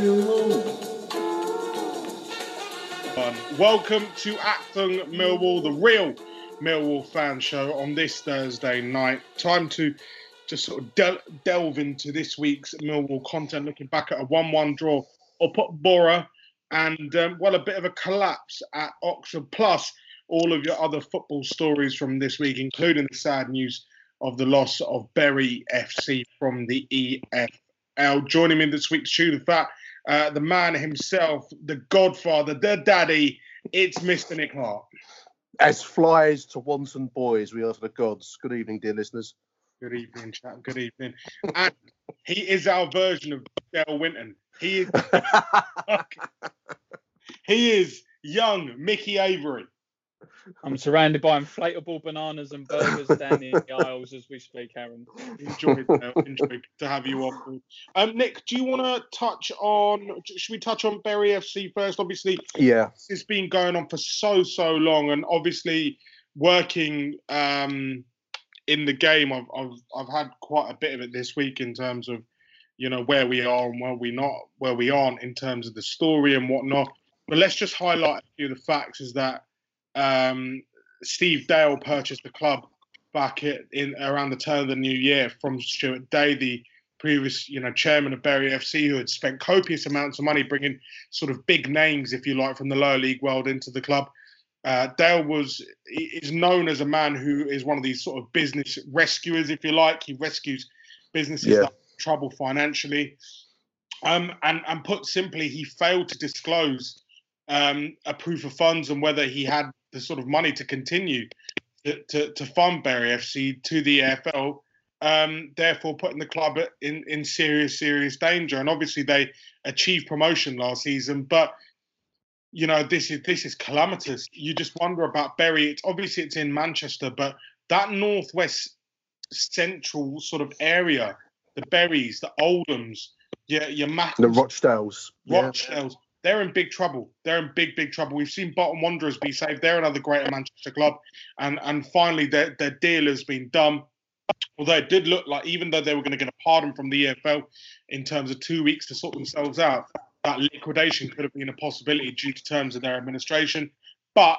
today. Welcome to Achtung Millwall, the real Millwall fan show on this Thursday night. Time to just sort of del- delve into this week's Millwall content, looking back at a 1 1 draw up at Borough and, um, well, a bit of a collapse at Oxford, plus all of your other football stories from this week, including the sad news of the loss of Bury FC from the EFL. Joining me this week's Shoot the Fat, uh, the man himself, the godfather, the daddy, it's Mr. Nick Hart. As flies to wanton boys, we are the gods. Good evening, dear listeners. Good evening, chap. Good evening. And he is our version of Dale Winton. He is, he is young Mickey Avery. I'm surrounded by inflatable bananas and burgers down the aisles as we speak, Aaron. Enjoy, Enjoy to have you on. Um, Nick, do you want to touch on? Should we touch on Bury FC first? Obviously, Yeah, it's been going on for so so long, and obviously working um, in the game, I've, I've I've had quite a bit of it this week in terms of you know where we are and where we not where we aren't in terms of the story and whatnot. But let's just highlight a few of the facts. Is that um, Steve Dale purchased the club back in around the turn of the new year from Stewart Day, the previous you know chairman of Bury FC, who had spent copious amounts of money bringing sort of big names, if you like, from the lower league world into the club. Uh, Dale was is known as a man who is one of these sort of business rescuers, if you like. He rescues businesses Yeah. that are in trouble financially. Um, and, and put simply, he failed to disclose um, a proof of funds and whether he had the sort of money to continue to, to, to fund Bury FC to the EFL, um, therefore putting the club in, in serious, serious danger. And obviously, they achieved promotion last season, but you know this is this is calamitous. You just wonder about Bury. It's obviously it's in Manchester, but that northwest central sort of area, the Burys, the Oldhams, your your Mac- the Rochdales. Yeah. They're in big trouble. They're in big, big trouble. We've seen Bolton Wanderers be saved. They're another greater Manchester club. And and finally their their deal has been done. Although it did look like even though they were going to get a pardon from the EFL in terms of two weeks to sort themselves out, that liquidation could have been a possibility due to terms of their administration. But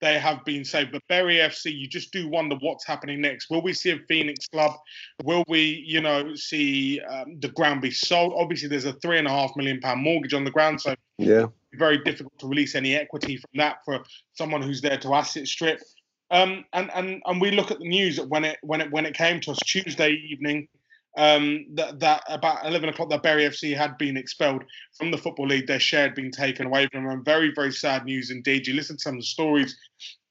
they have been saved. But Bury FC, you just do wonder what's happening next. Will we see a Phoenix club? Will we, you know, see um, the ground be sold? Obviously, there's a three and a half million pound mortgage on the ground, so Yeah. very difficult to release any equity from that for someone who's there to asset strip. Um, and and and we look at the news when it when it when it came to us Tuesday evening um, that that about eleven o'clock that Bury FC had been expelled from the football league. Their share had been taken away from them. Very very sad news indeed. You listen to some of the stories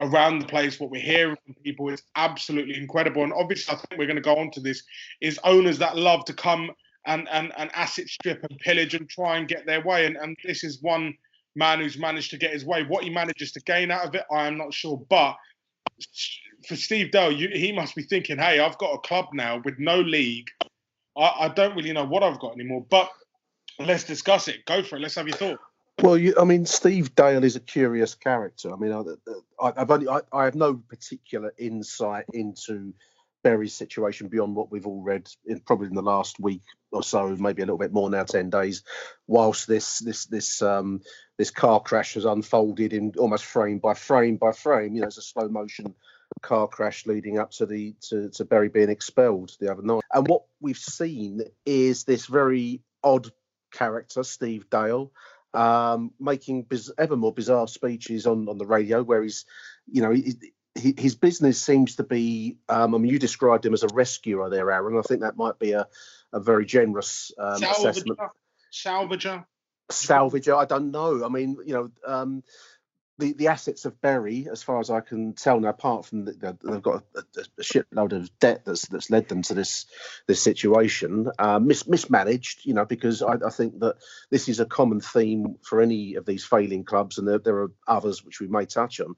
around the place. What we're hearing from people is absolutely incredible. And obviously, I think we're going to go on to this. Is owners that love to come and and and asset strip and pillage and try and get their way. And and this is one man who's managed to get his way. What he manages to gain out of it, I am not sure. But for Steve Dale, you, he must be thinking, "Hey, I've got a club now with no league. I, I don't really know what I've got anymore." But let's discuss it. Go for it. Let's have your thought. Well, you, I mean, Steve Dale is a curious character. I mean, I, I've only, I, I have no particular insight into Bury's situation beyond what we've all read in probably in the last week or so, maybe a little bit more now, ten days. Whilst this this this um this car crash has unfolded in almost frame by frame by frame, you know, it's a slow motion car crash leading up to the to, to Bury being expelled the other night. And what we've seen is this very odd character, Steve Dale, um, making biz- ever more bizarre speeches on, on the radio, where he's, you know, he, he, his business seems to be. Um, I mean, you described him as a rescuer there, Aaron. I think that might be a, a very generous um, assessment. Salvager. Salvager. I don't know. I mean, you know, um, the, the assets of Bury, as far as I can tell now, apart from the, they've got a, a, shitload of debt that's that's led them to this this situation, uh, mis, mismanaged. You know, because I, I, think that this is a common theme for any of these failing clubs, and there, there are others which we may touch on.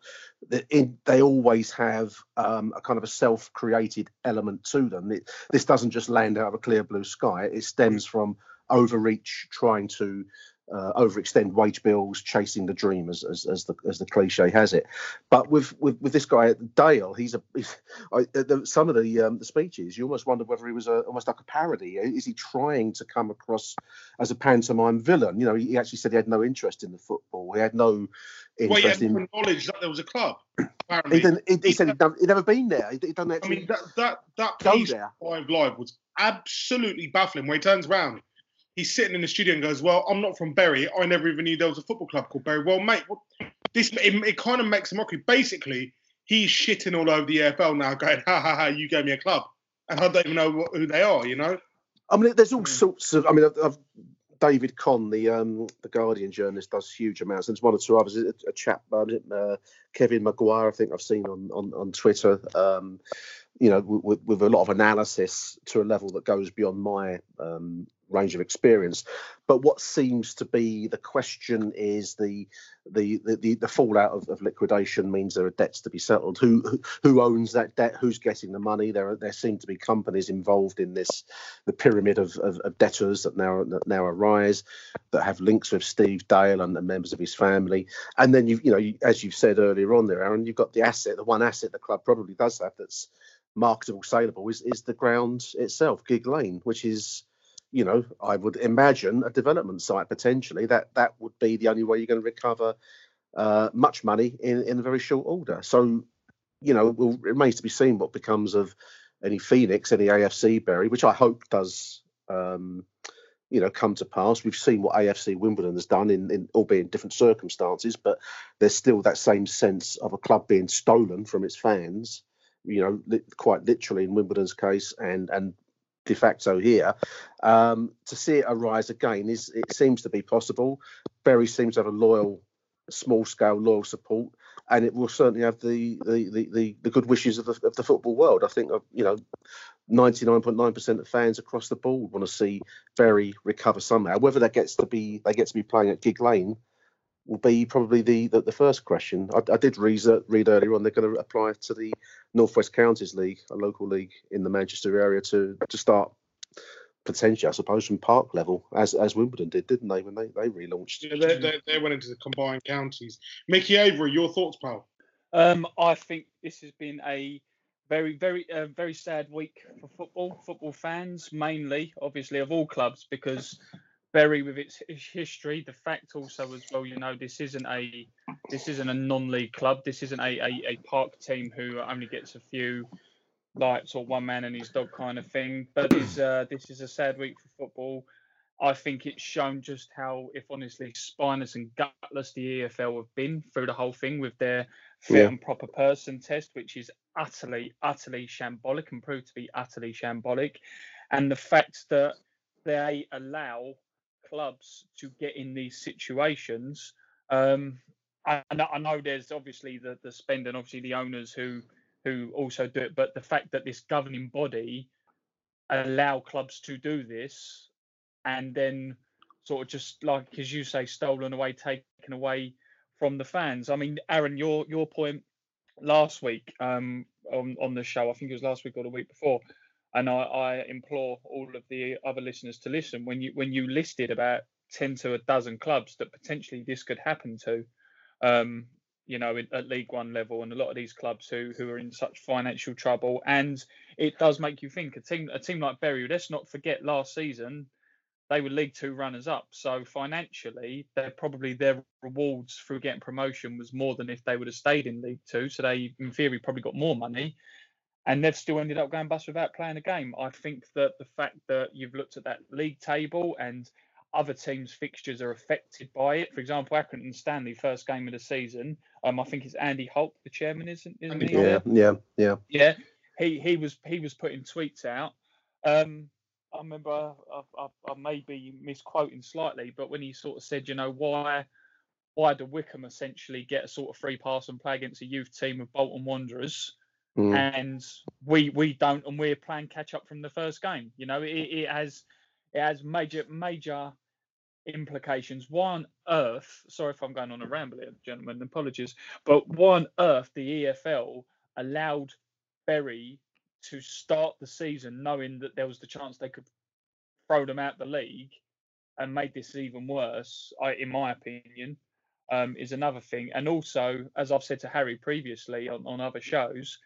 In, they always have um, a kind of a self-created element to them. It, this doesn't just land out of a clear blue sky. It stems from overreach, trying to uh, overextend wage bills, chasing the dream, as, as, as the as the cliche has it. But with with, with this guy Dale, he's a he's, I, the, some of the um, the speeches, you almost wonder whether he was a, almost like a parody. Is he trying to come across as a pantomime villain? You know, he actually said he had no interest in the football. He had no interest well, he had in knowledge that there was a club. He, didn't, he, he said he'd, done, he'd, never been there. He, done I mean, that that that piece live was absolutely baffling. When he turns around he's sitting in the studio and goes, "Well, I'm not from Bury. I never even knew there was a football club called Bury." Well, mate, this it, it kind of makes a mockery. Basically, he's shitting all over the EFL now, going, "Ha ha ha! You gave me a club," and I don't even know what, who they are. You know. I mean, there's all sorts of. I mean, I've, I've, David Conn, the um, the Guardian journalist, does huge amounts. There's one or two others. A, a chap, uh, Kevin Maguire, I think I've seen on on, on Twitter. Um, you know, with, with, a lot of analysis to a level that goes beyond my um, range of experience. But what seems to be the question is the the the, the fallout of, of, liquidation means there are debts to be settled. Who who owns that debt? Who's getting the money? There are, there seem to be companies involved in this the pyramid of, of, of debtors that now that now arise that have links with Steve Dale and, the members of his family. And then you you know as you've said earlier on there, Aaron, you've got the asset, the one asset the club probably does have that's marketable, saleable is is the ground itself, Gigg Lane, which is you know, I would imagine a development site potentially. That that would be the only way you're going to recover uh, much money in in a very short order. So, you know, it, it remains to be seen what becomes of any Phoenix, any AFC Bury, which I hope does. Um, you know, come to pass. We've seen what AFC Wimbledon has done in, in albeit in different circumstances, but there's still that same sense of a club being stolen from its fans. You know, li- quite literally in Wimbledon's case, and and de facto here. Um, to see it arise again is it seems to be possible. Bury seems to have a loyal, small scale loyal support, and it will certainly have the the the, the, the good wishes of the, of the football world. I think you know. 99.9% of fans across the board want to see Bury recover somehow. Whether that gets to be they get to be playing at Gigg Lane will be probably the the, the first question. I, I did read, read earlier on they're going to apply to the Northwest Counties League, a local league in the Manchester area, to to start potentially, I suppose, from park level, as as Wimbledon did, didn't they, when they, they relaunched? Yeah, they, they, they went into the combined counties. Mickey Avery, your thoughts, pal? Um, I think this has been a very, very, uh, very sad week for football, football fans mainly, obviously, of all clubs, because Bury with its history. The fact also as well, you know, this isn't a this isn't a non-league club. This isn't a, a, a park team who only gets a few lights or one man and his dog kind of thing. But this uh, this is a sad week for football. I think it's shown just how, if honestly, spineless and gutless the EFL have been through the whole thing with their fit yeah. and proper person test, which is utterly, utterly shambolic and proved to be utterly shambolic. And the fact that they allow clubs to get in these situations. Um, I, I know there's obviously the the spend and obviously the owners who who also do it, but the fact that this governing body allow clubs to do this and then sort of just like as you say stolen away taken away from the fans i mean aaron your your point last week um on on the show i think it was last week or the week before and I, I, implore all of the other listeners to listen when you when you listed about 10 to a dozen clubs that potentially this could happen to um, you know at league one level and a lot of these clubs who who are in such financial trouble and it does make you think a team a team like Bury let's not forget last season they were League Two runners up. So financially, they're probably their rewards through getting promotion was more than if they would have stayed in League Two. So they, in theory, probably got more money. And they've still ended up going bust without playing a game. I think that the fact that you've looked at that league table and other teams' fixtures are affected by it. For example, Accrington Stanley, first game of the season. Um, I think it's Andy Holt, the chairman, isn't isn't he? Yeah, yeah, yeah. Yeah, he he was he was putting tweets out. Um, I remember I, I, I may be misquoting slightly, but when he sort of said, you know, why why do Wycombe essentially get a sort of free pass and play against a youth team of Bolton Wanderers, Mm. and we we don't, and we're playing catch up from the first game. You know, it, it has it has major major implications. Why on earth? Sorry if I'm going on a ramble here, gentlemen. Apologies, but why on earth the EFL allowed Bury to start the season knowing that there was the chance they could throw them out the league and made this even worse, I, in my opinion, um, is another thing. And also, as I've said to Harry previously on, on other shows,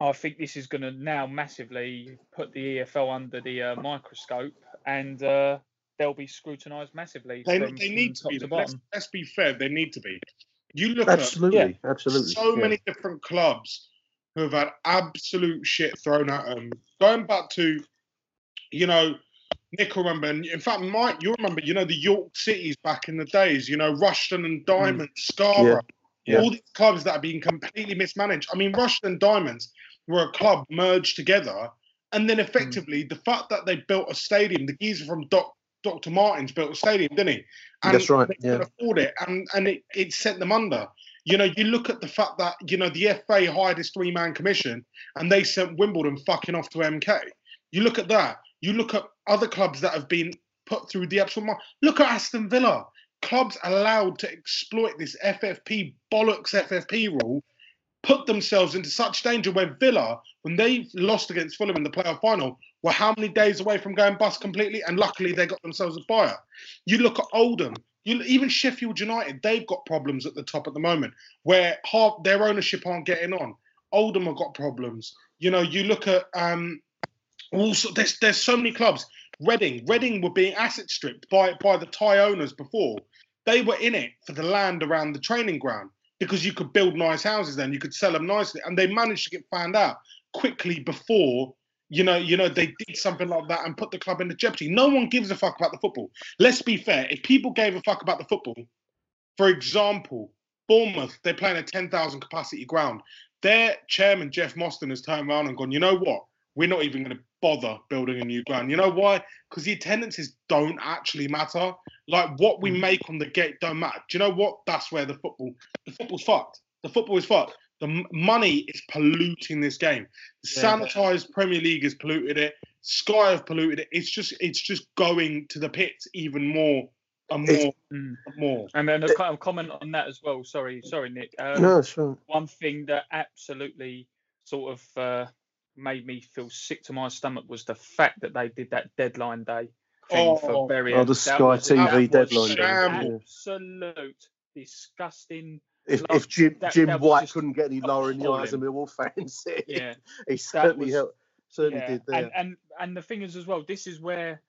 I think this is going to now massively put the EFL under the uh, microscope and uh, they'll be scrutinised massively. They, from, they from need to be. to Let's, let's be fair. They need to be. You look Absolutely, at absolutely. so yeah. many different clubs who have had absolute shit thrown at them. Going back to, you know, Nick, remember, and in fact, Mike, you remember, you know, the York Cities back in the days, you know, Rushden and Diamonds, Scarborough, Yeah. all these clubs that have been completely mismanaged. I mean, Rushden and Diamonds were a club merged together, and then hmm. effectively the fact that they built a stadium, the geezer from Doc, Dr. Martens built a stadium, didn't he? And That's right, They yeah. couldn't afford it, and and it, it sent them under. You know, you look at the fact that you know the FA hired this three-man commission, and they sent Wimbledon fucking off to MK. You look at that. You look at other clubs that have been put through the absolute. Look at Aston Villa. Clubs allowed to exploit this FFP bollocks FFP rule put themselves into such danger where Villa, when they lost against Fulham in the playoff final, were how many days away from going bust completely? And luckily they got themselves a buyer. You look at Oldham, you even Sheffield United, they've got problems at the top at the moment where half their ownership aren't getting on. Oldham have got problems. You know, you look at um also there's there's so many clubs. Reading, Reading were being asset stripped by by the Thai owners before. They were in it for the land around the training ground because you could build nice houses then, you could sell them nicely, and they managed to get found out quickly before you know, you know, they did something like that and put the club into jeopardy. No one gives a fuck about the football. Let's be fair. If people gave a fuck about the football, for example, Bournemouth, they're playing a 10,000 capacity ground. Their chairman, Jeff Mostyn, has turned around and gone, you know what? We're not even going to bother building a new ground. You know why? Because the attendances don't actually matter. Like what we make on the gate don't matter. Do you know what? That's where the football, the football's fucked. The football is fucked. The money is polluting this game. The Yeah. sanitized Premier League has polluted it. Sky have polluted it. It's just, it's just going to the pits even more and more Mm. and more. And then a kind of comment on that as well. Sorry, sorry, Nick. Um, No, sure. one thing that absolutely sort of uh, made me feel sick to my stomach was the fact that they did that deadline day thing Oh. for Bury. Oh, the Sky was- TV was deadline day. Absolute disgusting. If, Like, if Jim, that- Jim that White couldn't get any lower in the eyes of appalling. Millwall fans, he Yeah, certainly was- helped, certainly yeah. did there. And and and the thing is as well, this is where.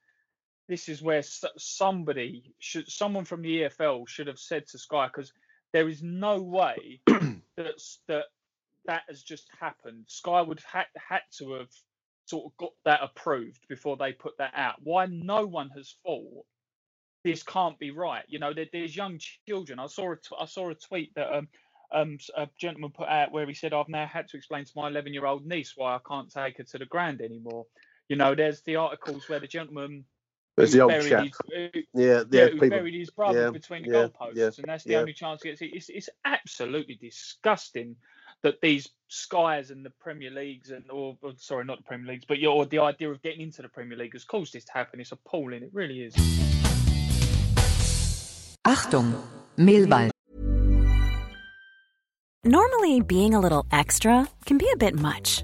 This is where somebody should, someone from the EFL should have said to Sky, because there is no way that's that that has just happened. Sky would had had to have sort of got that approved before they put that out. Why no one has thought this can't be right? You know, there, there's young children. I saw a t- I saw a tweet that um um a gentleman put out where he said I've now had to explain to my 11 year old niece why I can't take her to the grand anymore. You know, there's the articles where the gentleman There's the old buried chap. his- who- Yeah, yeah, who people. buried his brother yeah, between the yeah, goalposts, yeah, and that's the only chance he gets. It's it's absolutely disgusting that these skies and the Premier Leagues and or, or sorry, not the Premier Leagues, but your the idea of getting into the Premier League has caused this to happen. It's appalling. It really is. Achtung, Millwall. Normally, being a little extra can be a bit much,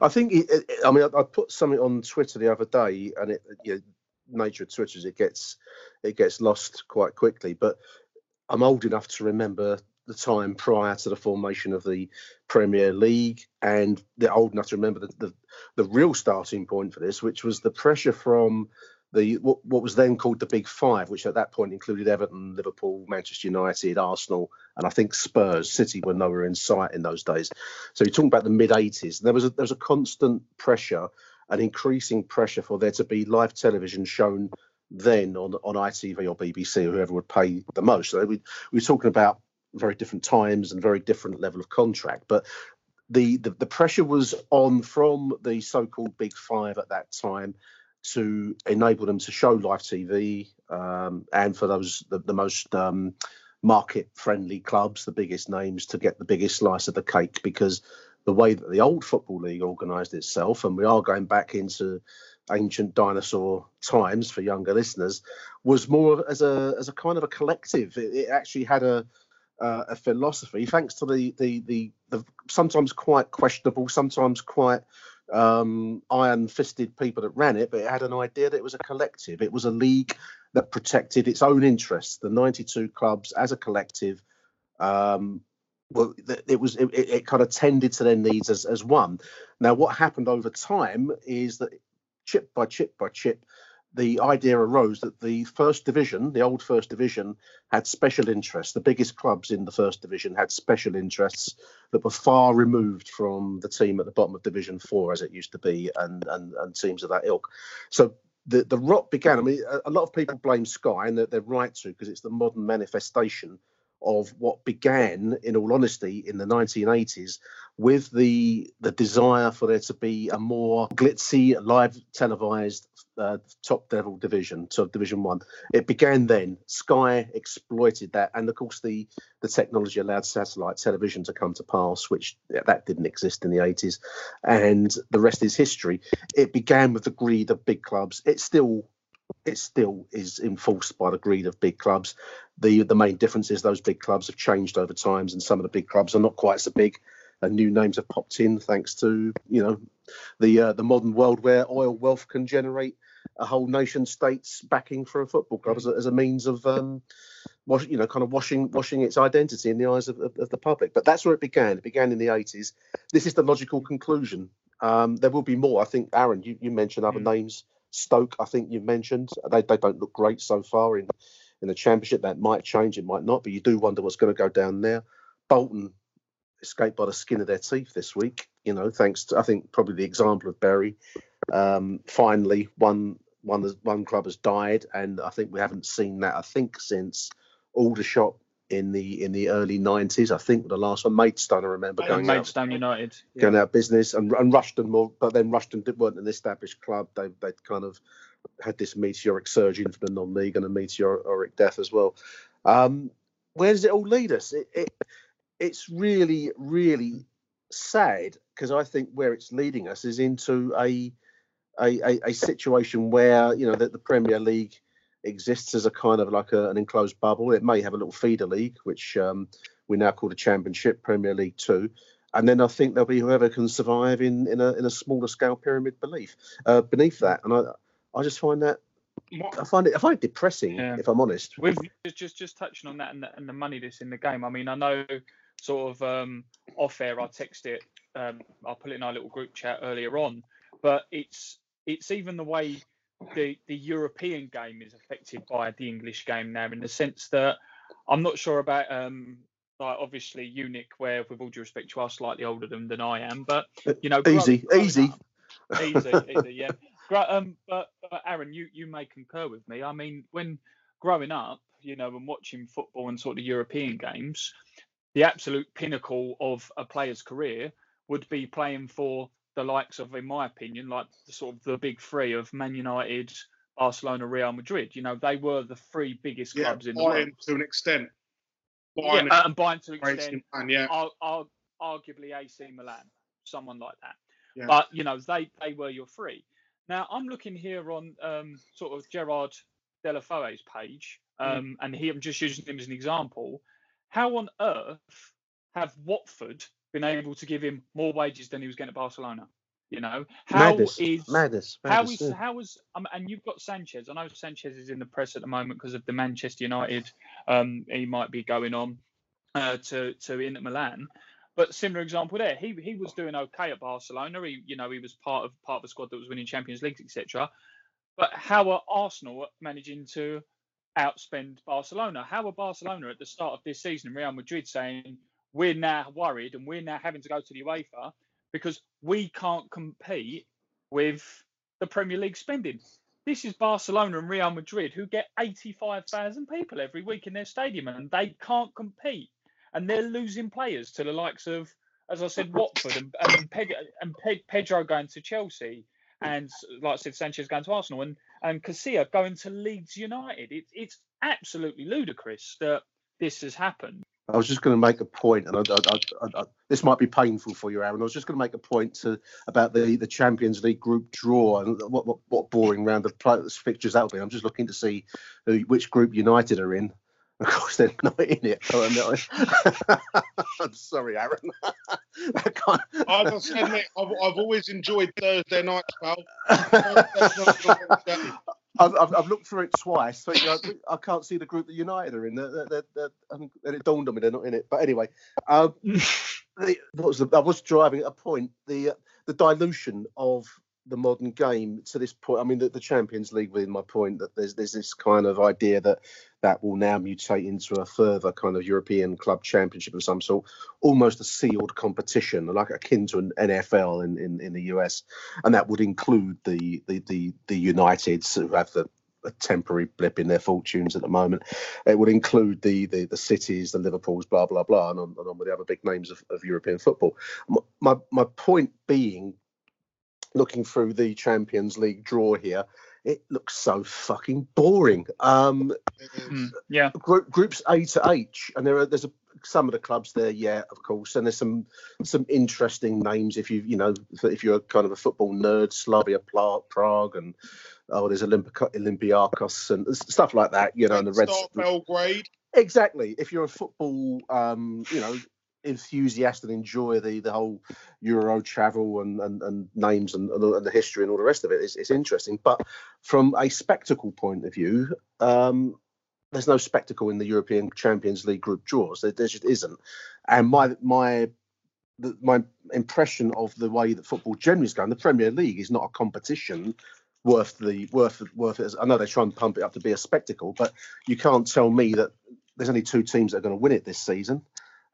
I think. I mean, I, I put something on Twitter the other day, and it, you know, nature of Twitter is it gets it gets lost quite quickly. But I'm old enough to remember the time prior to the formation of the Premier League, and they're old enough to remember the, the, the real starting point for this, which was the pressure from the what, what was then called the Big Five, which at that point included Everton, Liverpool, Manchester United, Arsenal, and I think Spurs. City were nowhere in sight in those days. So you're talking about the mid 80s. There was a, there was a constant pressure, an increasing pressure for there to be live television shown then on on ITV or BBC, or whoever would pay the most. So we, we were talking about very different times and very different level of contract, but the, the, the pressure was on from the so-called big five at that time to enable them to show live TV um, and for those the, the most um, market friendly clubs, the biggest names, to get the biggest slice of the cake because the way that the old football league organised itself, and we are going back into ancient dinosaur times for younger listeners, was more as a as a kind of a collective. It, it actually had a uh, a philosophy, thanks to the, the the the sometimes quite questionable, sometimes quite um, iron-fisted people that ran it, but it had an idea that it was a collective. It was a league that protected its own interests. The 92 clubs as a collective, um, well, it was it, it, kind of tended to their needs as as one. Now, what happened over time is that chip by chip by chip, the idea arose that the first division, the old first division, had special interests. The biggest clubs in the first division had special interests that were far removed from the team at the bottom of Division Four, as it used to be, and and, and teams of that ilk. So the the rot began. I mean, a, a lot of people blame Sky, and they're, they're right to, because it's the modern manifestation of what began, in all honesty, in the 1980s with the the desire for there to be a more glitzy, live televised uh, top level division, so Division One. It began then. Sky exploited that, and of course the the technology allowed satellite television to come to pass, which that didn't exist in the 80s, and the rest is history. It began with the greed of big clubs. It still it still is enforced by the greed of big clubs. The the main difference is those big clubs have changed over times, and some of the big clubs are not quite so big. And new names have popped in thanks to you know the uh, the modern world where oil wealth can generate a whole nation state's backing for a football club as a, as a means of um, wash, you know kind of washing washing its identity in the eyes of, of, of, the public. But that's where it began. It began in the 80s. This is the logical conclusion. Um, there will be more. I think Aaron, you, you mentioned other mm. names Stoke, I think you mentioned, they, they don't look great so far in, in the Championship. That might change, it might not, but you do wonder what's going to go down there. Bolton escaped by the skin of their teeth this week, you know, thanks to, I think, probably the example of Barry. Um, finally, one, one, one club has died, and I think we haven't seen that, I think, since Aldershot in the in the early 90s. I think the last one, Maidstone, I remember going Maidstone out, United yeah. going out of business, and, and Rushden more, but then Rushden weren't an established club. They they kind of had this meteoric surge into the non-league and a meteoric death as well. Um, where does it all lead us? It, it it's really really sad because I think where it's leading us is into a a, a, a situation where you know that the Premier League exists as a kind of like a, an enclosed bubble. It may have a little feeder league, which um, we now call the Championship, Premier League Two, and then I think there'll be whoever can survive in in a in a smaller scale pyramid belief uh, beneath that. And I I just find that I find it I find it depressing yeah. if I'm honest. With just just touching on that and the, and the money that's in the game. I mean, I know sort of um, off air. I text it. Um, I'll put it in our little group chat earlier on. But it's it's even the way the the European game is affected by the English game now, in the sense that I'm not sure about um, like obviously Unique, where with all due respect, you are slightly older than, than I am, but you know, easy, easy, up, easy, easy, yeah. Um, but, but Aaron, you you may concur with me. I mean, when growing up, you know, and watching football and sort of European games, the absolute pinnacle of a player's career would be playing for the likes of, in my opinion, like the sort of the big three of Man United, Barcelona, Real Madrid. You know, they were the three biggest yeah, clubs in the world to an extent. Bayern yeah, uh, and Bayern to an extent. Yeah. Ar- ar- arguably AC Milan, someone like that. Yeah. But you know, they they were your three. Now I'm looking here on um, sort of Gerard Deulofeu's page, mm. um, mm. and here I'm just using him as an example. How on earth have Watford been able to give him more wages than he was getting at Barcelona. You know, how madness. is madness, how is yeah. how is um, and you've got Sanchez. I know Sanchez is in the press at the moment because of the Manchester United. Um, he might be going on uh, to to Inter Milan. But similar example there, he he was doing okay at Barcelona. He you know he was part of part of the squad that was winning Champions League, etc. But how are Arsenal managing to outspend Barcelona? How are Barcelona at the start of this season, Real Madrid saying we're now worried and we're now having to go to the UEFA because we can't compete with the Premier League spending. This is Barcelona and Real Madrid who get 85,000 people every week in their stadium and they can't compete. And they're losing players to the likes of, as I said, Watford and, and, and Ped, Pedro going to Chelsea and, like I said, Sanchez going to Arsenal and, and Casilla going to Leeds United. It, it's absolutely ludicrous that this has happened. I was just going to make a point, and I, I, I, this might be painful for you, Aaron. I was just going to make a point to about the, the Champions League group draw and what what, what boring round of fixtures that'll be. I'm just looking to see who, which group United are in. Of course, they're not in it. I'm sorry, Aaron. I, I must admit, I've, I've always enjoyed Thursday nights, pal. I've, I've, I've, looked through it twice. So, you know, I can't see the group that United are in. They're, they're, they're, and it dawned on me they're not in it. But anyway, um, the, was the, I was driving at a point the uh, the dilution of the modern game to this point. I mean, the, the, Champions League within my point that there's there's this kind of idea that that will now mutate into a further kind of European club championship of some sort, almost a sealed competition, like akin to an NFL in, in, in the US, and that would include the the the, the Uniteds who have the a temporary blip in their fortunes at the moment. It would include the the, the cities, the Liverpools, blah blah blah, and on, and on with the other big names of, of European football. My my point being looking through the Champions League draw here, it looks so fucking boring. Um, mm, yeah. Group, groups A to H, and there are there's a, some of the clubs there, yeah, of course, and there's some some interesting names if you you know if you're kind of a football nerd, Slavia Prague, and oh, there's Olympic, Olympiacos and stuff like that, you know, and the Red Belgrade. Exactly. If you're a football, um, you know, enthusiast and enjoy the the whole Euro travel and and, and names and, and, the history and all the rest of it. It's, it's interesting, but from a spectacle point of view, um, there's no spectacle in the European Champions League group draws. There, there just isn't. And my my the, my impression of the way that football generally is going, the Premier League is not a competition worth the worth worth it. I know they try and pump it up to be a spectacle, but you can't tell me that there's only two teams that are going to win it this season.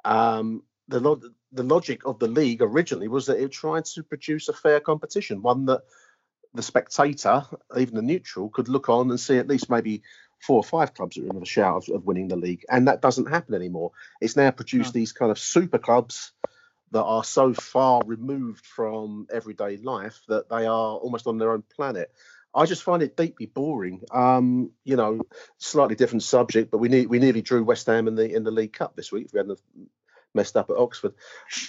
Um, the lo- the logic of the league originally was that it tried to produce a fair competition, one that the spectator, even the neutral, could look on and see at least maybe four or five clubs that are in the shout of, of, winning the league, and that doesn't happen anymore. It's now produced no. these kind of super clubs that are so far removed from everyday life that they are almost on their own planet. I just find it deeply boring. Um, you know, slightly different subject, but we need we nearly drew West Ham in the in the League Cup this week. We hadn't messed up at Oxford.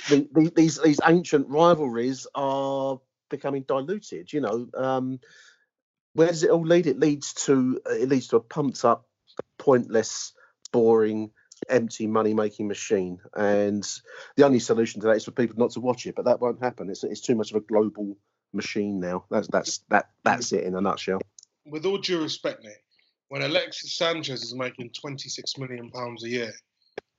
The, the, these these ancient rivalries are becoming diluted. You know, um, where does it all lead? It leads to it leads to a pumped up, pointless, boring, empty money making machine. And the only solution to that is for people not to watch it, but that won't happen. It's it's too much of a global machine now. That's that's that that's it in a nutshell. With all due respect, Nick, when Alexis Sanchez is making 26 million pounds a year,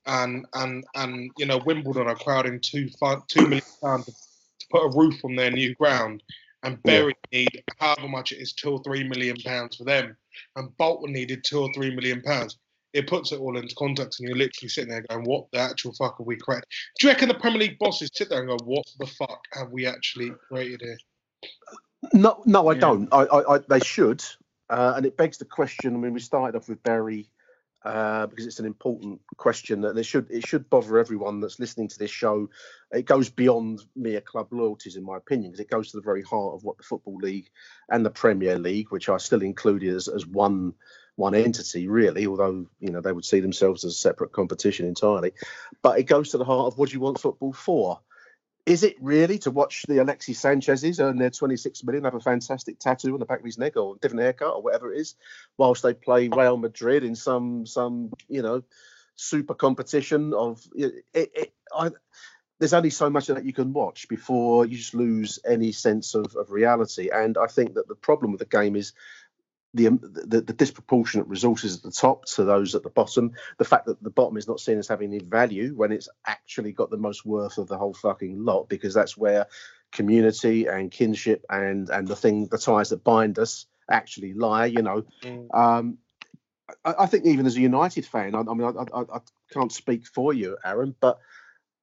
and and and you know Wimbledon are crowding two two million pounds to, put a roof on their new ground, and Bury yeah. need however much it is, two or three million pounds for them, and Bolton needed two or three million pounds. It puts it all into context, and you're literally sitting there going, "What the actual fuck have we created?" Do you reckon the Premier League bosses sit there and go, "What the fuck have we actually created here?" No, no, I yeah. don't. I, I, I, they should, uh, and it begs the question. I mean, we started off with Barry uh, because it's an important question that it should it should bother everyone that's listening to this show. It goes beyond mere club loyalties, in my opinion, because it goes to the very heart of what the football league and the Premier League, which are still included as, as one one entity, really, although you know they would see themselves as a separate competition entirely. But it goes to the heart of what do you want football for? Is it really to watch the Alexis Sanchez's earn their 26 million, have a fantastic tattoo on the back of his neck or a different haircut or whatever it is, whilst they play Real Madrid in some some you know super competition of it, it, I, there's only so much of that you can watch before you just lose any sense of, of reality. And I think that the problem with the game is the, um, the, the disproportionate resources at the top to those at the bottom. The fact that the bottom is not seen as having any value when it's actually got the most worth of the whole fucking lot, because that's where community and kinship and and the thing, the ties that bind us actually lie. You know, mm. um, I, I, think even as a United fan, I, I mean, I, I, can't speak for you, Aaron, but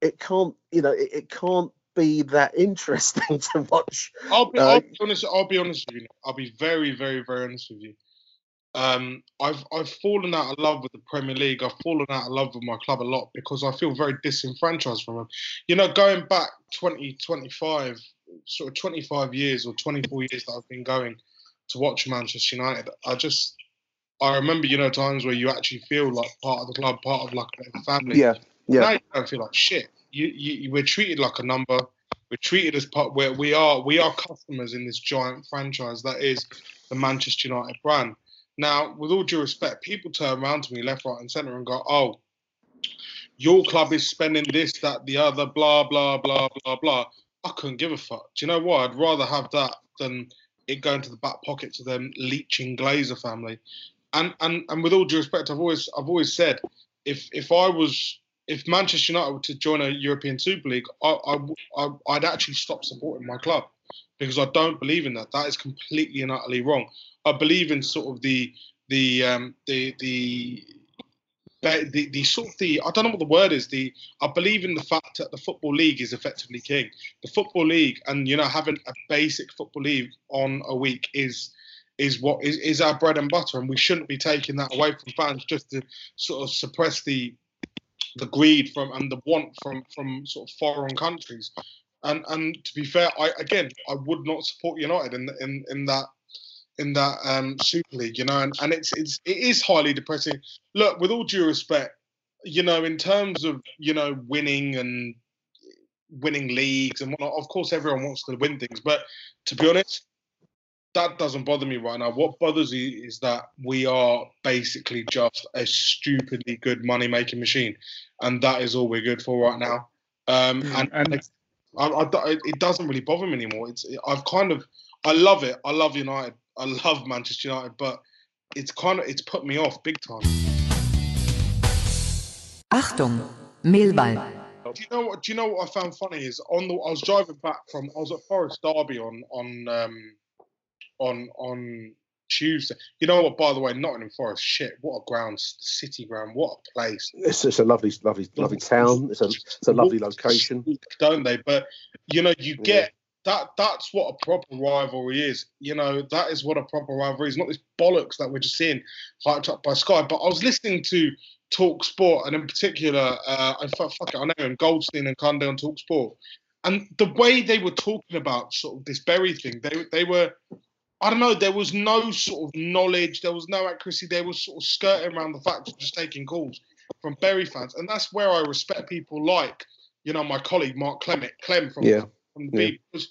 it can't, you know, it, it can't be that interesting to watch. I'll be, uh, I'll be honest. I'll be honest with you. I'll be very, very, very honest with you. Um, I've I've fallen out of love with the Premier League. I've fallen out of love with my club a lot because I feel very disenfranchised from them. You know, going back 20, 25, sort of 25 years or 24 years that I've been going to watch Manchester United, I just I remember, you know, times where you actually feel like part of the club, part of like a family. Yeah, yeah. Now you don't feel like shit you, you we're treated like a number. We're treated as part where we are we are customers in this giant franchise that is the Manchester United brand. Now, with all due respect, people turn around to me left, right, and centre and go, "Oh, your club is spending this, that, the other, blah, blah, blah, blah, blah." I couldn't give a fuck. Do you know what? I'd rather have that than it going to the back pockets of them leeching Glazer family. And and and with all due respect, I've always I've always said if if I was if Manchester United were to join a European Super League, I, I, I'd actually stop supporting my club because I don't believe in that. That is completely and utterly wrong. I believe in sort of the the um, the the the, the sort of the I don't know what the word is. The I believe in the fact that the football league is effectively king. The football league and you know having a basic football league on a week is is what is, is our bread and butter, and we shouldn't be taking that away from fans just to sort of suppress the the greed from and the want from from sort of foreign countries. And and to be fair, I again I would not support United in in in that in that um, Super League, you know, and, and it's it's it is highly depressing. Look, with all due respect, you know, in terms of you know winning and winning leagues and whatnot, of course everyone wants to win things, but to be honest, that doesn't bother me right now. What bothers me is that we are basically just a stupidly good money making machine, and that is all we're good for right now. Um, mm, and, and I, I, it doesn't really bother me anymore. It's I've kind of I love it. I love United. I love Manchester United, but it's kind of it's put me off big time. Achtung, Millwall. Do you know what? Do you know what I found funny is on the I was driving back from I was at Forest Derby on on um, on on Tuesday. You know what? By the way, Nottingham Forest, shit, what a ground, city ground, what a place. It's, it's a lovely, lovely, lovely town. It's a, it's a lovely location, don't they? But you know, you get that. That's what a proper rivalry is. You know, that is what a proper rivalry is. Not this bollocks that we're just seeing hyped up by Sky. But I was listening to Talk Sport, and in particular, uh, I fuck, fuck it, I know him, Goldstein and Cundy on Talk Sport. And the way they were talking about sort of this Bury thing, they they were I don't know. There was no sort of knowledge. There was no accuracy. They were sort of skirting around the fact of just taking calls from Bury fans, and that's where I respect people like, you know, my colleague Mark Clement, Clem from yeah. from the yeah. because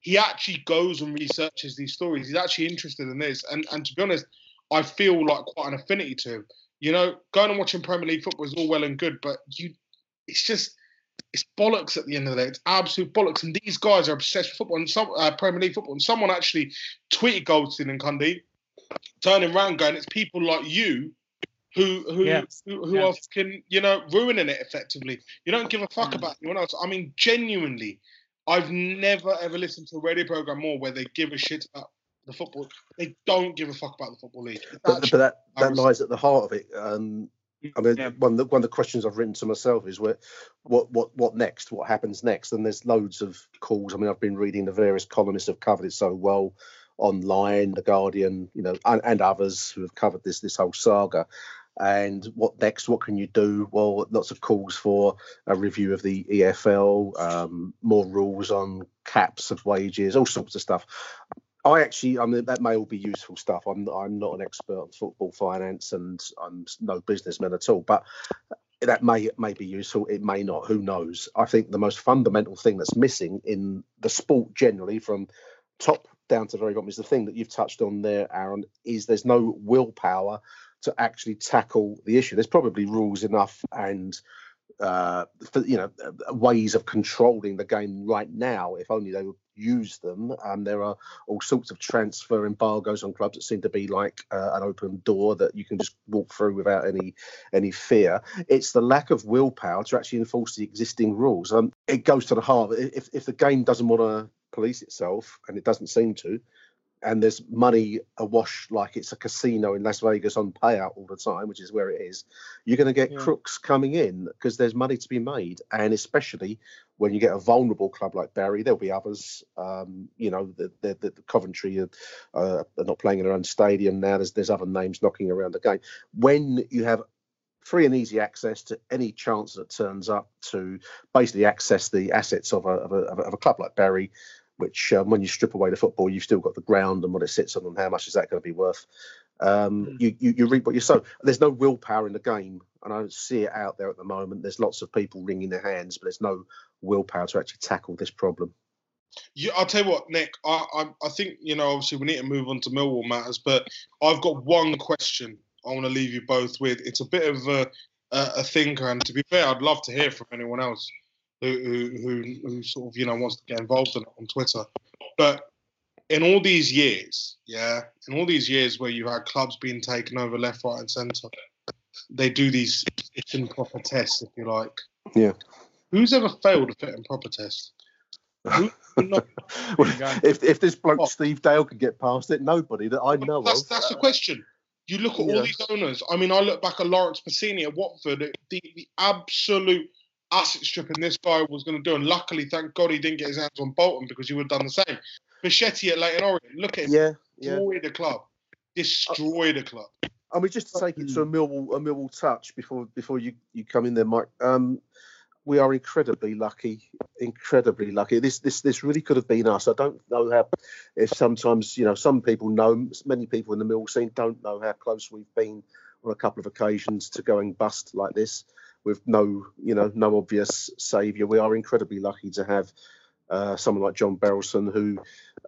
he actually goes and researches these stories. He's actually interested in this, and and to be honest, I feel like quite an affinity to him. You know, going and watching Premier League football is all well and good, but you, it's just it's bollocks at the end of the day. It's absolute bollocks. And these guys are obsessed with football and some uh, Premier League football. And someone actually tweeted Goldstein and Cundy, turning around going, "It's people like you who who Yeah. who, who Yeah. are fucking, you know ruining it effectively. You don't give a fuck Mm. about anyone else. I mean, genuinely, I've never ever listened to a radio program more where they give a shit about the football. They don't give a fuck about the football league. But, but that that lies at the heart of it. Um, I mean, Yeah. one of the, one of the questions I've written to myself is where, what what what next? What happens next? And there's loads of calls. I mean, I've been reading the various columnists have covered it so well online, the Guardian, you know, and, and others who have covered this this whole saga. And what next? What can you do? Well, lots of calls for a review of the EFL, um, more rules on caps of wages, all sorts of stuff. I actually, I mean, that may all be useful stuff. I'm, I'm not an expert on football finance, and I'm no businessman at all. But that may may be useful. It may not. Who knows? I think the most fundamental thing that's missing in the sport generally, from top down to very bottom, is the thing that you've touched on there, Aaron. Is there's no willpower to actually tackle the issue. There's probably rules enough and uh, for, you know ways of controlling the game right now. If only they would use them. Um, there are all sorts of transfer embargoes on clubs that seem to be like uh, an open door that you can just walk through without any any fear. It's the lack of willpower to actually enforce the existing rules. Um, it goes to the heart. If if the game doesn't want to police itself, and it doesn't seem to, and there's money awash like it's a casino in Las Vegas on payout all the time, which is where it is, you're going to get Yeah. crooks coming in because there's money to be made. And especially when you get a vulnerable club like Bury, there'll be others. Um, you know, the, the, the Coventry are, uh, are not playing in their own stadium now. There's, there's other names knocking around the game. When you have free and easy access to any chance that turns up to basically access the assets of a, of a, of a, of a club like Bury, which um, when you strip away the football, you've still got the ground and what it sits on and how much is that going to be worth. Um, Mm. you, you, you reap what you sow. There's no willpower in the game, and I don't see it out there at the moment. There's lots of people wringing their hands, but there's no willpower to actually tackle this problem. Yeah, I'll tell you what, Nick. I, I I think you know. Obviously, we need to move on to Millwall matters, but I've got one question I want to leave you both with. It's a bit of a a, a thinker, and to be fair, I'd love to hear from anyone else who, who who who sort of you know wants to get involved in it on Twitter. But in all these years, yeah, in all these years where you've had clubs being taken over left, right, and centre, they do these fit and proper tests, if you like. Yeah. Who's ever failed a fit and proper test? Well, if if this bloke Oh. Steve Dale could get past it, nobody that I know that's of. that's the question. You look at all these owners. I mean, I look back at Laurence Bassini at Watford. The, the absolute asset stripping this guy was going to do, and luckily, thank God, he didn't get his hands on Bolton because he would have done the same. Becchetti at Leyton Orient. Look at him. yeah, yeah. Destroy the club. Destroy the club. I mean, just to take it to a Millwall, a Millwall touch before before you, you come in there, Mike. Um, we are incredibly lucky, incredibly lucky. This this this really could have been us. I don't know how. If sometimes you know, some people know, many people in the Millwall scene don't know how close we've been on a couple of occasions to going bust like this, with no you know no obvious saviour. We are incredibly lucky to have uh, someone like John Berylson who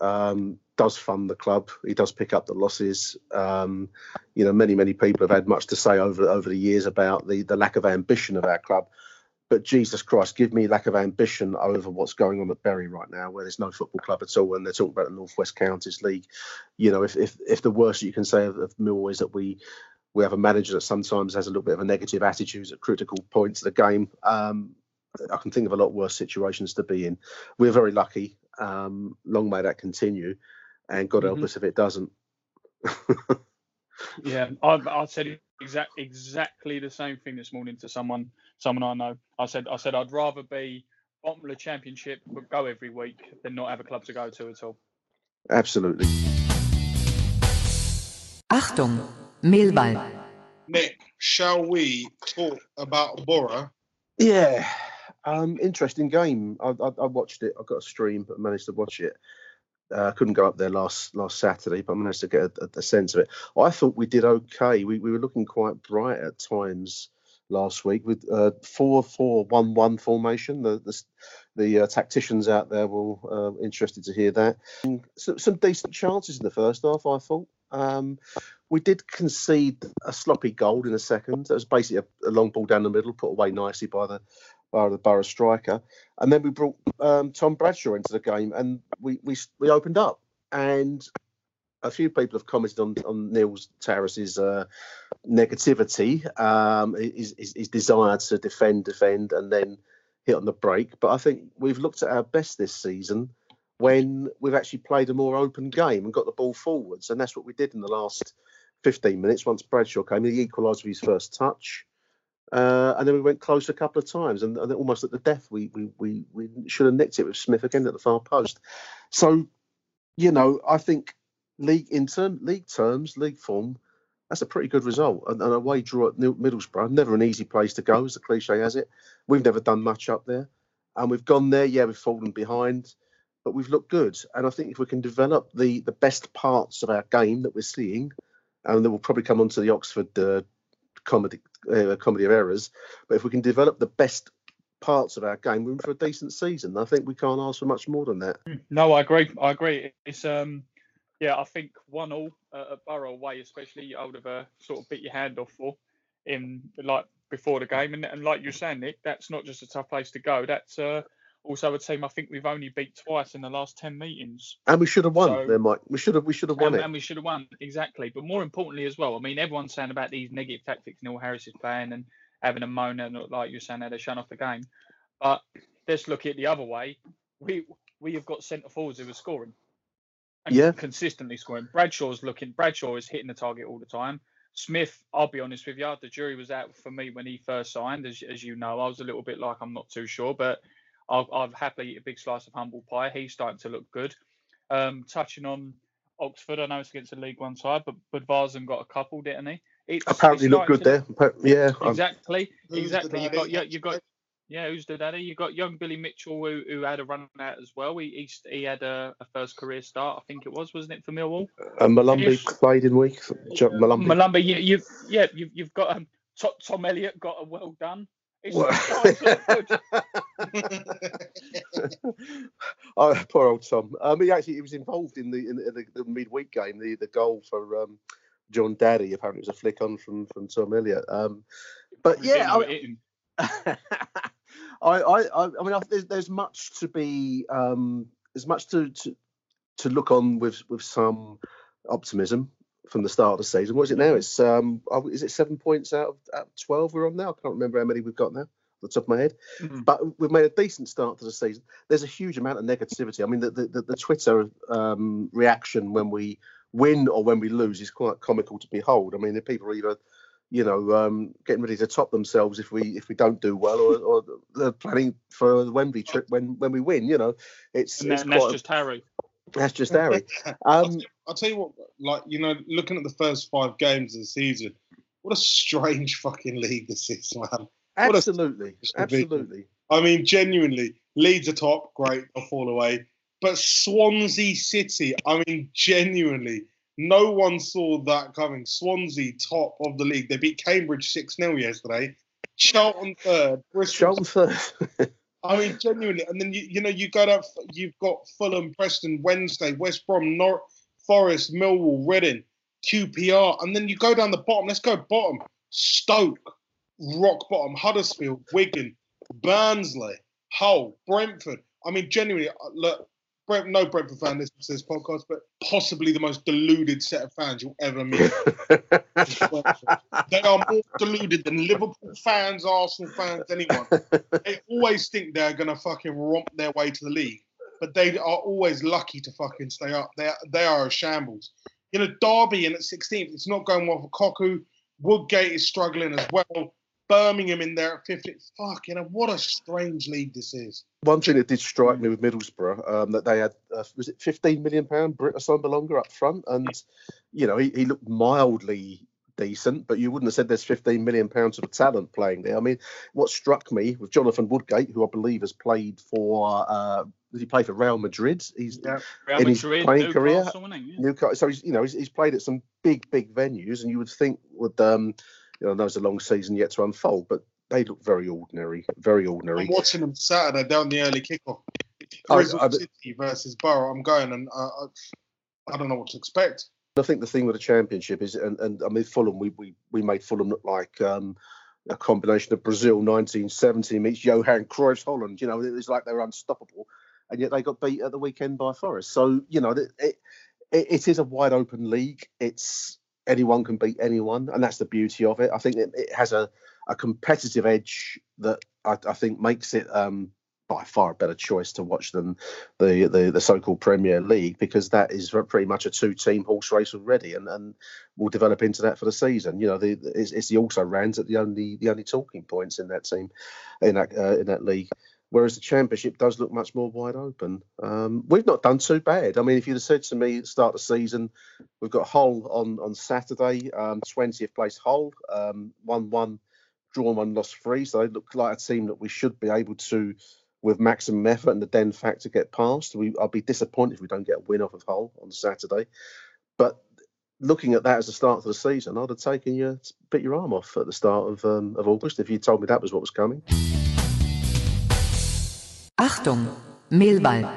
um, does fund the club. He does pick up the losses. Um, you know, many many people have had much to say over over the years about the the lack of ambition of our club. But Jesus Christ, give me lack of ambition over what's going on at Bury right now, where there's no football club at all, and they're talking about the Northwest Counties League. You know, if if, if the worst you can say of, of Millwall is that we we have a manager that sometimes has a little bit of a negative attitude at critical points of the game. Um, I can think of a lot worse situations to be in. We're very lucky. Um, long may that continue, and God help Mhm. us if it doesn't. Yeah, I, I said exact, exactly the same thing this morning to someone, someone I know. I said, I said I'd rather be bottom of the championship but go every week than not have a club to go to at all. Absolutely. Achtung, Millwall. Nick, shall we talk about Boro? Yeah, um, interesting game. I, I, I watched it. I got a stream, but managed to watch it. Uh, couldn't go up there last last Saturday, but I managed to get a, a sense of it. I thought we did okay. We, we were looking quite bright at times last week with uh, four four one one formation. The, the the uh, tacticians out there will uh, interested to hear that. So, some decent chances in the first half, I thought. Um, we did concede a sloppy goal in the second. It was basically a, a, long ball down the middle, put away nicely by the by the Boro striker, and then we brought um, Tom Bradshaw into the game, and we we we opened up. And a few people have commented on, on Neil Harris's uh, negativity, um, his, his, his, desire to defend, defend, and then hit on the break. But I think we've looked at our best this season when we've actually played a more open game and got the ball forwards, and that's what we did in the last 15 minutes. Once Bradshaw came, he equalised with his first touch. Uh, and then we went close a couple of times, and, and almost at the death, we, we we we should have nicked it with Smith again at the far post. So, you know, I think league in term, league terms, league form, that's a pretty good result. And, and away draw at Middlesbrough, never an easy place to go, as the cliche has it. We've never done much up there, and we've gone there. Yeah, we've fallen behind, but we've looked good. And I think if we can develop the the best parts of our game that we're seeing, and then we'll probably come on to the Oxford uh, comedy uh, comedy of errors. But if we can develop the best parts of our game, we're in for a decent season. I think we can't ask for much more than that. No, I agree. I agree. It's um yeah, I think one all uh, at Boro away, especially, I would have uh, sort of bit your hand off for in like before the game. And, and like you're saying, Nick, that's not just a tough place to go. That's uh, also a team I think we've only beat twice in the last ten meetings. And we should have won so, there, Mike. We should have we should have won and, it. And we should have won exactly. But more importantly as well, I mean, everyone's saying about these negative tactics Neil Harris is playing and having a moan and like you're saying, how they're shut off the game. But let's look at the other way. We we have got centre forwards who are scoring and yeah. consistently scoring. Bradshaw's looking. Bradshaw is hitting the target all the time. Smith, I'll be honest with you, the jury was out for me when he first signed. As, as you know, I was a little bit like I'm not too sure, but I'll, I'll happily eat a big slice of humble pie. He's starting to look good. Um, touching on Oxford, I know it's against the League One side, but but Varzen got a couple, didn't he? It's, Apparently, looked good to, there. Yeah, exactly, exactly. You got you, you got yeah, who's the daddy? You got young Billy Mitchell who, who had a run out as well. He he, he had a, a, first career start, I think it was, wasn't it, for Millwall? And Molumby played in week. Molumby. Molumby, you, you've yeah, you've, you've got um, Tom Elliott got a well done. oh, poor old Tom. Um, he actually he was involved in the in the, the, the midweek game, the the goal for um, Jon Dadi. Apparently, it was a flick on from from Tom Elliott. Um, but yeah, I, I, I, I mean, there's, there's much to be, um, there's much to, to to look on with with some optimism from the start of the season. What is it now? It's um, oh, is it seven points out of, out of twelve we're on now? I can't remember how many we've got now. The top of my head, mm-hmm. but we've made a decent start to the season. There's a huge amount of negativity. I mean, the the, the Twitter um, reaction when we win or when we lose is quite comical to behold. I mean, the people are either you know, um, getting ready to top themselves if we if we don't do well, or, or they're planning for the Wembley trip when when we win. You know, it's, it's that's just Harry. That's just Harry. Um, I'll tell you what, like you know, looking at the first five games of the season, what a strange fucking league this is, man. Absolutely, absolutely. I mean, genuinely, Leeds are top, great, they'll fall away. But Swansea City, I mean, genuinely, no one saw that coming. Swansea, top of the league. They beat Cambridge 6 0 yesterday. Charlton third. Bristol Charlton third. I mean, genuinely. And then, you, you know, you got up, you've got Fulham, Preston, Wednesday, West Brom, Nor- Forest, Millwall, Reading, QPR. And then you go down the bottom. Let's go bottom. Stoke, rock bottom, Huddersfield, Wigan, Barnsley, Hull, Brentford. I mean, genuinely, uh, look, Brent, no Brentford fan listens to this podcast, but possibly the most deluded set of fans you'll ever meet. they are more deluded than Liverpool fans, Arsenal fans, anyone. They always think they're going to fucking romp their way to the league, but they are always lucky to fucking stay up. They are, they are a shambles. You know, Derby in at 16th, it's not going well for Cocu. Woodgate is struggling as well. Birmingham in there at 50. Fuck, you know, what a strange league this is. One thing that did strike me with Middlesbrough, um, that they had, uh, was it 15 million pound Brit Assombalonga up front? And, you know, he, he looked mildly decent, but you wouldn't have said there's 15 million pounds of talent playing there. I mean, what struck me with Jonathan Woodgate, who I believe has played for, uh, did he play for Real Madrid? He's yeah. Real in his Madrid, playing career. Yeah. Newcastle, so he's, you know, he's, he's, played at some big, big venues, and you would think would um, you know, there's a long season yet to unfold, but they look very ordinary, very ordinary. I'm watching them Saturday down the early kickoff. Bristol City versus Boro. I'm going, and uh, I, I don't know what to expect. I think the thing with the championship is, and, and I mean Fulham, we, we we made Fulham look like um, a combination of Brazil 1970 meets Johan Cruyff's Holland. You know, it was like they were unstoppable, and yet they got beat at the weekend by Forest. So you know, it it, it is a wide open league. It's anyone can beat anyone, and that's the beauty of it. I think it, it has a, a competitive edge that I, I think makes it um, by far a better choice to watch than the, the the so-called Premier League because that is pretty much a two-team horse race already, and, and will develop into that for the season. You know, the, it's, it's the also rans at the only the only talking points in that team, in that uh, in that league. Whereas the Championship does look much more wide open. Um, we've not done too bad. I mean, if you'd have said to me at the start of the season, we've got Hull on on Saturday, um, 20th place Hull, um, one one, drawn one, lost three. So they look like a team that we should be able to with maximum effort and the den factor get past. We I'll be disappointed if we don't get a win off of Hull on Saturday. But looking at that as the start of the season, I'd have taken you bit your arm off at the start of um, of August if you told me that was what was coming. Achtung, Millwall.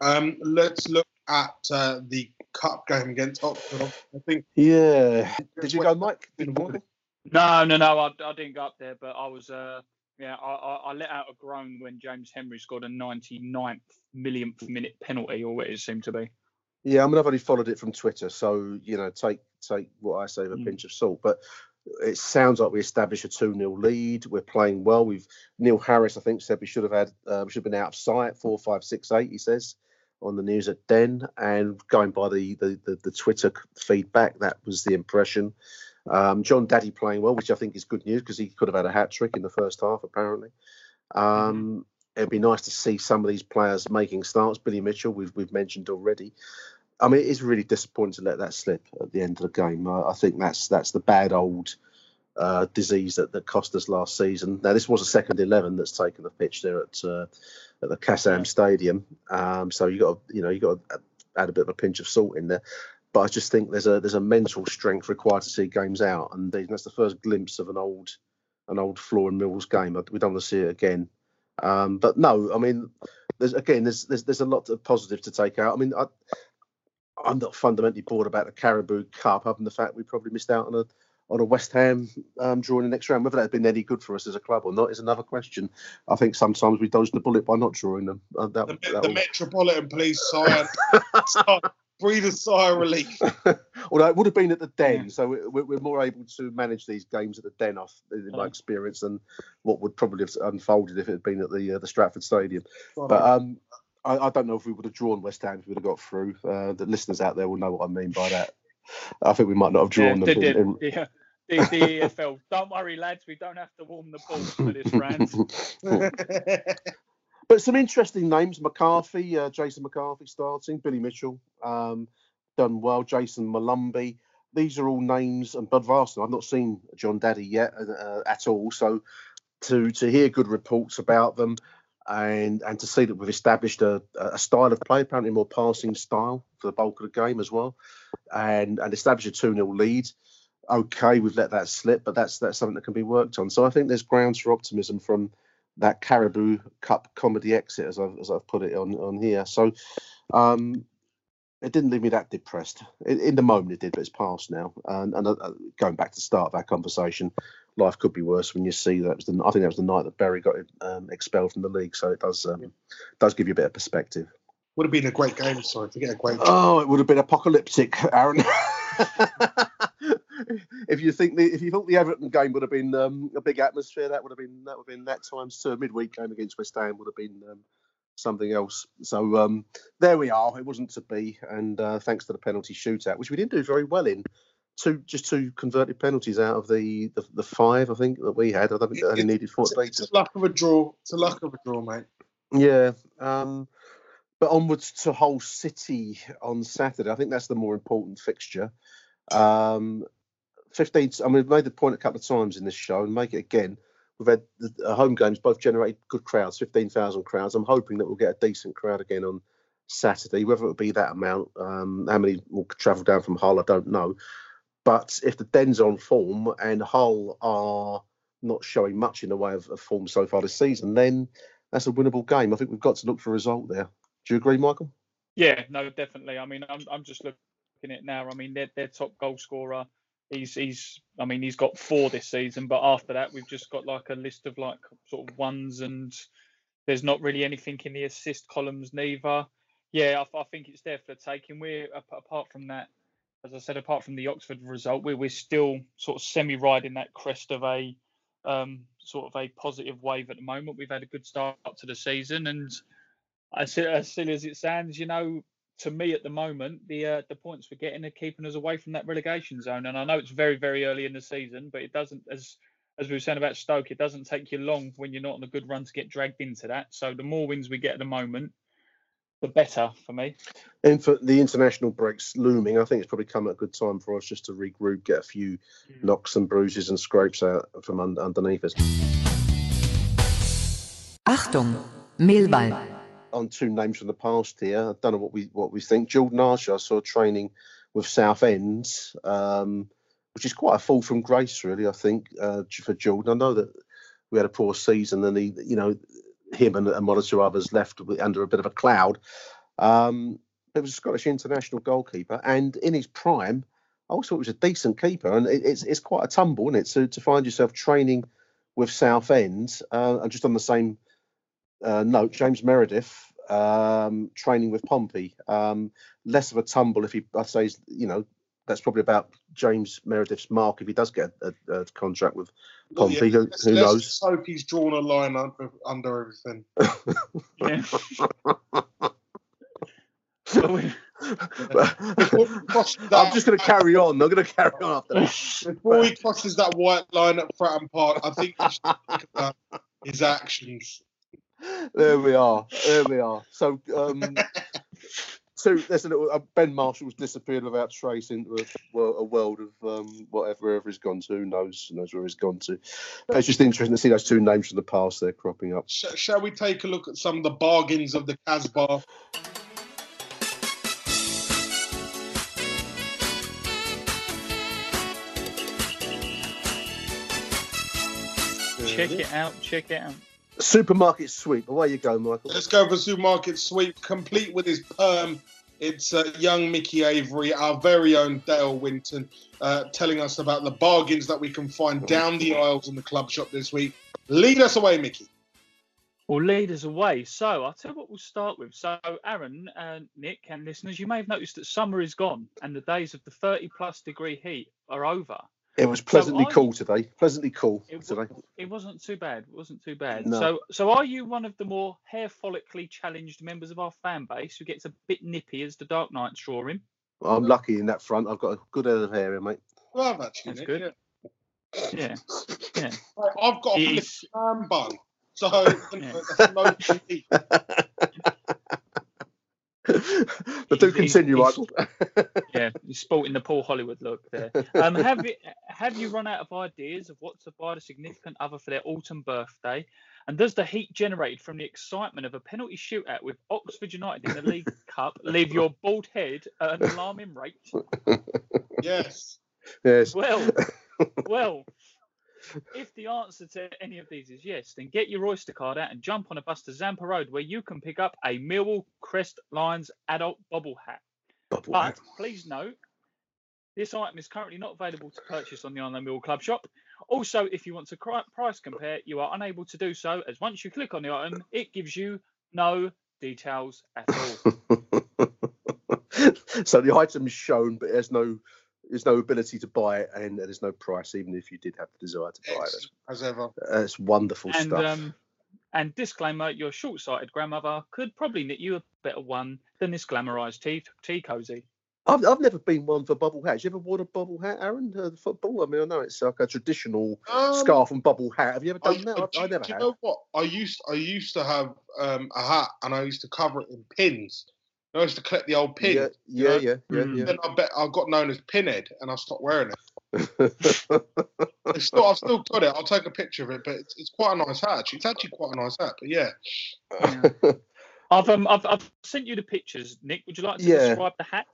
Um, let's look at uh, the cup game against Oxford. I think Yeah. Did you go, Mike? Did you go? No, no, no. I, I didn't go up there, but I was. Uh, yeah, I, I, I let out a groan when James Henry scored a 99th millionth minute penalty, or what it seemed to be. Yeah, I mean, I've only followed it from Twitter, so you know, take take what I say with a Mm. pinch of salt. But it sounds like we established a two 0 lead. We're playing well. We've Neil Harris, I think, said we should have had uh, we should have been out of sight four five six eight. He says on the news at Den, and going by the the the, the Twitter feedback, that was the impression. Um, Jon Dadi playing well, which I think is good news because he could have had a hat trick in the first half, apparently. Um, It'd be nice to see some of these players making starts. Billy Mitchell, we've we've mentioned already. I mean, it is really disappointing to let that slip at the end of the game. I, I think that's that's the bad old uh, disease that, that cost us last season. Now, this was a second eleven that's taken the pitch there at uh, at the Kassam Stadium. Um, so you got you know you got to add a bit of a pinch of salt in there. But I just think there's a there's a mental strength required to see games out, and that's the first glimpse of an old an old Floor and Mills game. We don't want to see it again. Um, but no, I mean, there's again, there's there's there's a lot of positive to take out. I mean, I, I'm not fundamentally bored about the Carabao Cup, other than the fact we probably missed out on a on a West Ham um, drawing the next round. Whether that's been any good for us as a club or not is another question. I think sometimes we dodged the bullet by not drawing them. Uh, that, the, that the was- Metropolitan Police sigh, sigh, breathe a sigh of relief. Although it would have been at the Den, so we- we're, we're more able to manage these games at the Den, off in my experience, than what would probably have unfolded if it had been at the uh, the Stratford Stadium. But um, I, I don't know if we would have drawn West Ham if we would have got through. Uh, the listeners out there will know what I mean by that. I think we might not have drawn the, them. in- in- the, yeah, the, the EFL. Don't worry, lads. We don't have to warm the balls for this round. But some interesting names: McCarthy, uh, Jason McCarthy starting, Billy Mitchell, um, done well. Jayson Molumby. These are all names, and Bodvarsson. I've not seen Jon Dadi yet uh, at all, so to to hear good reports about them, and and to see that we've established a, a style of play, apparently more passing style for the bulk of the game as well, and and established a two 0 lead. Okay, we've let that slip, but that's that's something that can be worked on. So I think there's grounds for optimism from that Carabao Cup comedy exit, as I've as I've put it on on here. So um, it didn't leave me that depressed. In, in the moment, it did, but it's past now. And, and uh, going back to the start of our conversation, life could be worse when you see that was the I think that was the night that Bury got um, expelled from the league. So it does um, does give you a bit of perspective. Would have been a great game. Sorry, forget a great. Oh, it would have been apocalyptic, Aaron. if you think the if you thought the Everton game would have been um, a big atmosphere, that would have been that would have been that times two. A midweek game against West Ham would have been um, something else. So um, there we are. It wasn't to be, and uh, thanks to the penalty shootout, which we didn't do very well in. Two just two converted penalties out of the the, the five I think that we had. I don't think they only needed four It's, it's a luck of a draw. It's a luck of a draw, mate. Yeah. Um, but onwards to Hull City on Saturday. I think that's the more important fixture. Um, 15, I mean, we've made the point a couple of times in this show and make it again. We've had the home games both generated good crowds, 15,000 crowds. I'm hoping that we'll get a decent crowd again on Saturday. Whether it'll be that amount, um, how many will travel down from Hull, I don't know. But if the Den's on form and Hull are not showing much in the way of, of form so far this season, then that's a winnable game. I think we've got to look for a result there. Do you agree, Michael? Yeah, no, definitely. I mean, I'm, I'm just looking at it now. I mean, their, their top goal scorer, he's he's I mean, he's got four this season, but after that, we've just got like a list of like sort of ones, and there's not really anything in the assist columns neither. Yeah, I, I think it's there for the taking. We're apart from that, as I said, apart from the Oxford result, we're we're still sort of semi riding that crest of a um, sort of a positive wave at the moment. We've had a good start to the season, and as, as silly as it sounds, you know, to me at the moment, the uh, the points we're getting are keeping us away from that relegation zone. And I know it's very very early in the season, but it doesn't as as we were saying about Stoke, it doesn't take you long when you're not on a good run to get dragged into that. So the more wins we get at the moment, the better for me. And for the international breaks looming, I think it's probably come at a good time for us just to regroup, get a few mm. knocks and bruises and scrapes out from un- underneath us. Achtung, Millwall on two names from the past here. I don't know what we what we think. Jordan Archer, I saw training with Southend, um, which is quite a fall from grace, really. I think uh, for Jordan. I know that we had a poor season, and he, you know, him and, and one or two others left under a bit of a cloud. Um, it was a Scottish international goalkeeper, and in his prime, I also thought he was a decent keeper. And it, it's it's quite a tumble, isn't it, to to find yourself training with Southend uh, and just on the same uh, note, James Meredith um, training with Pompey. Um, less of a tumble if he, I say, you know, that's probably about James Meredith's mark if he does get a, a contract with Pompey. Well, yeah, who, who knows? Let's hope he's drawn a line under, under everything. I'm just going to carry on. I'm going to carry on after that. Before he crosses that white line at Fratton Park, I think should think about his actions there we are. There we are. So, um, so there's a little uh, Ben Marshall's disappeared without trace into a, a world of um, whatever wherever he's gone to. Who knows? Knows where he's gone to. But it's just interesting to see those two names from the past there cropping up. Sh- shall we take a look at some of the bargains of the Casbah? Check it out. Check it out. Supermarket sweep. Away you go, Michael. Let's go for supermarket sweep, complete with his perm. It's uh, young Mickey Avery, our very own Dale Winton, uh, telling us about the bargains that we can find down the aisles in the club shop this week. Lead us away, Mickey. Well, lead us away. So I'll tell you what we'll start with. So, Aaron, and Nick, and listeners, you may have noticed that summer is gone and the days of the 30 plus degree heat are over. It was pleasantly so cool you, today. Pleasantly cool it, today. It wasn't too bad. It wasn't too bad. No. So, so are you one of the more hair follically challenged members of our fan base who gets a bit nippy as the dark nights draw him? I'm lucky in that front. I've got a good head of hair here, mate. Well, I've actually. That's good. Yeah. yeah. I've got a flip bun. So, yeah. but do continue, Michael. yeah, you're sporting the Paul Hollywood look there. Um, have you have you run out of ideas of what to buy the significant other for their autumn birthday? And does the heat generated from the excitement of a penalty shootout with Oxford United in the League Cup leave your bald head at an alarming rate? Yes. Yes. Well, well, if the answer to any of these is yes, then get your Oyster card out and jump on a bus to Zampa Road where you can pick up a Millwall Crest Lions adult bobble hat. Bubble but hat. please note, this item is currently not available to purchase on the Online Millwall Club shop. Also, if you want to price compare, you are unable to do so as once you click on the item, it gives you no details at all. so the item is shown, but there's no there's no ability to buy it, and there's no price, even if you did have the desire to buy it. As ever, uh, it's wonderful and, stuff. Um, and disclaimer: your short-sighted grandmother could probably knit you a better one than this glamorized tea tea cozy. I've, I've never been one for bubble hats. You ever worn a bubble hat, Aaron? Uh, football? I mean, I know it's like a traditional um, scarf and bubble hat. Have you ever done I, that? I, I, never. Do you have. know what? I used I used to have um, a hat, and I used to cover it in pins. I used to collect the old pin. Yeah, yeah, yeah, yeah, mm. yeah. Then I bet I got known as Pinhead, and I stopped wearing it. I've still, I've still got it. I'll take a picture of it, but it's, it's quite a nice hat. Actually. It's actually quite a nice hat. But yeah. yeah. I've um I've, I've sent you the pictures, Nick. Would you like to yeah. describe the hat?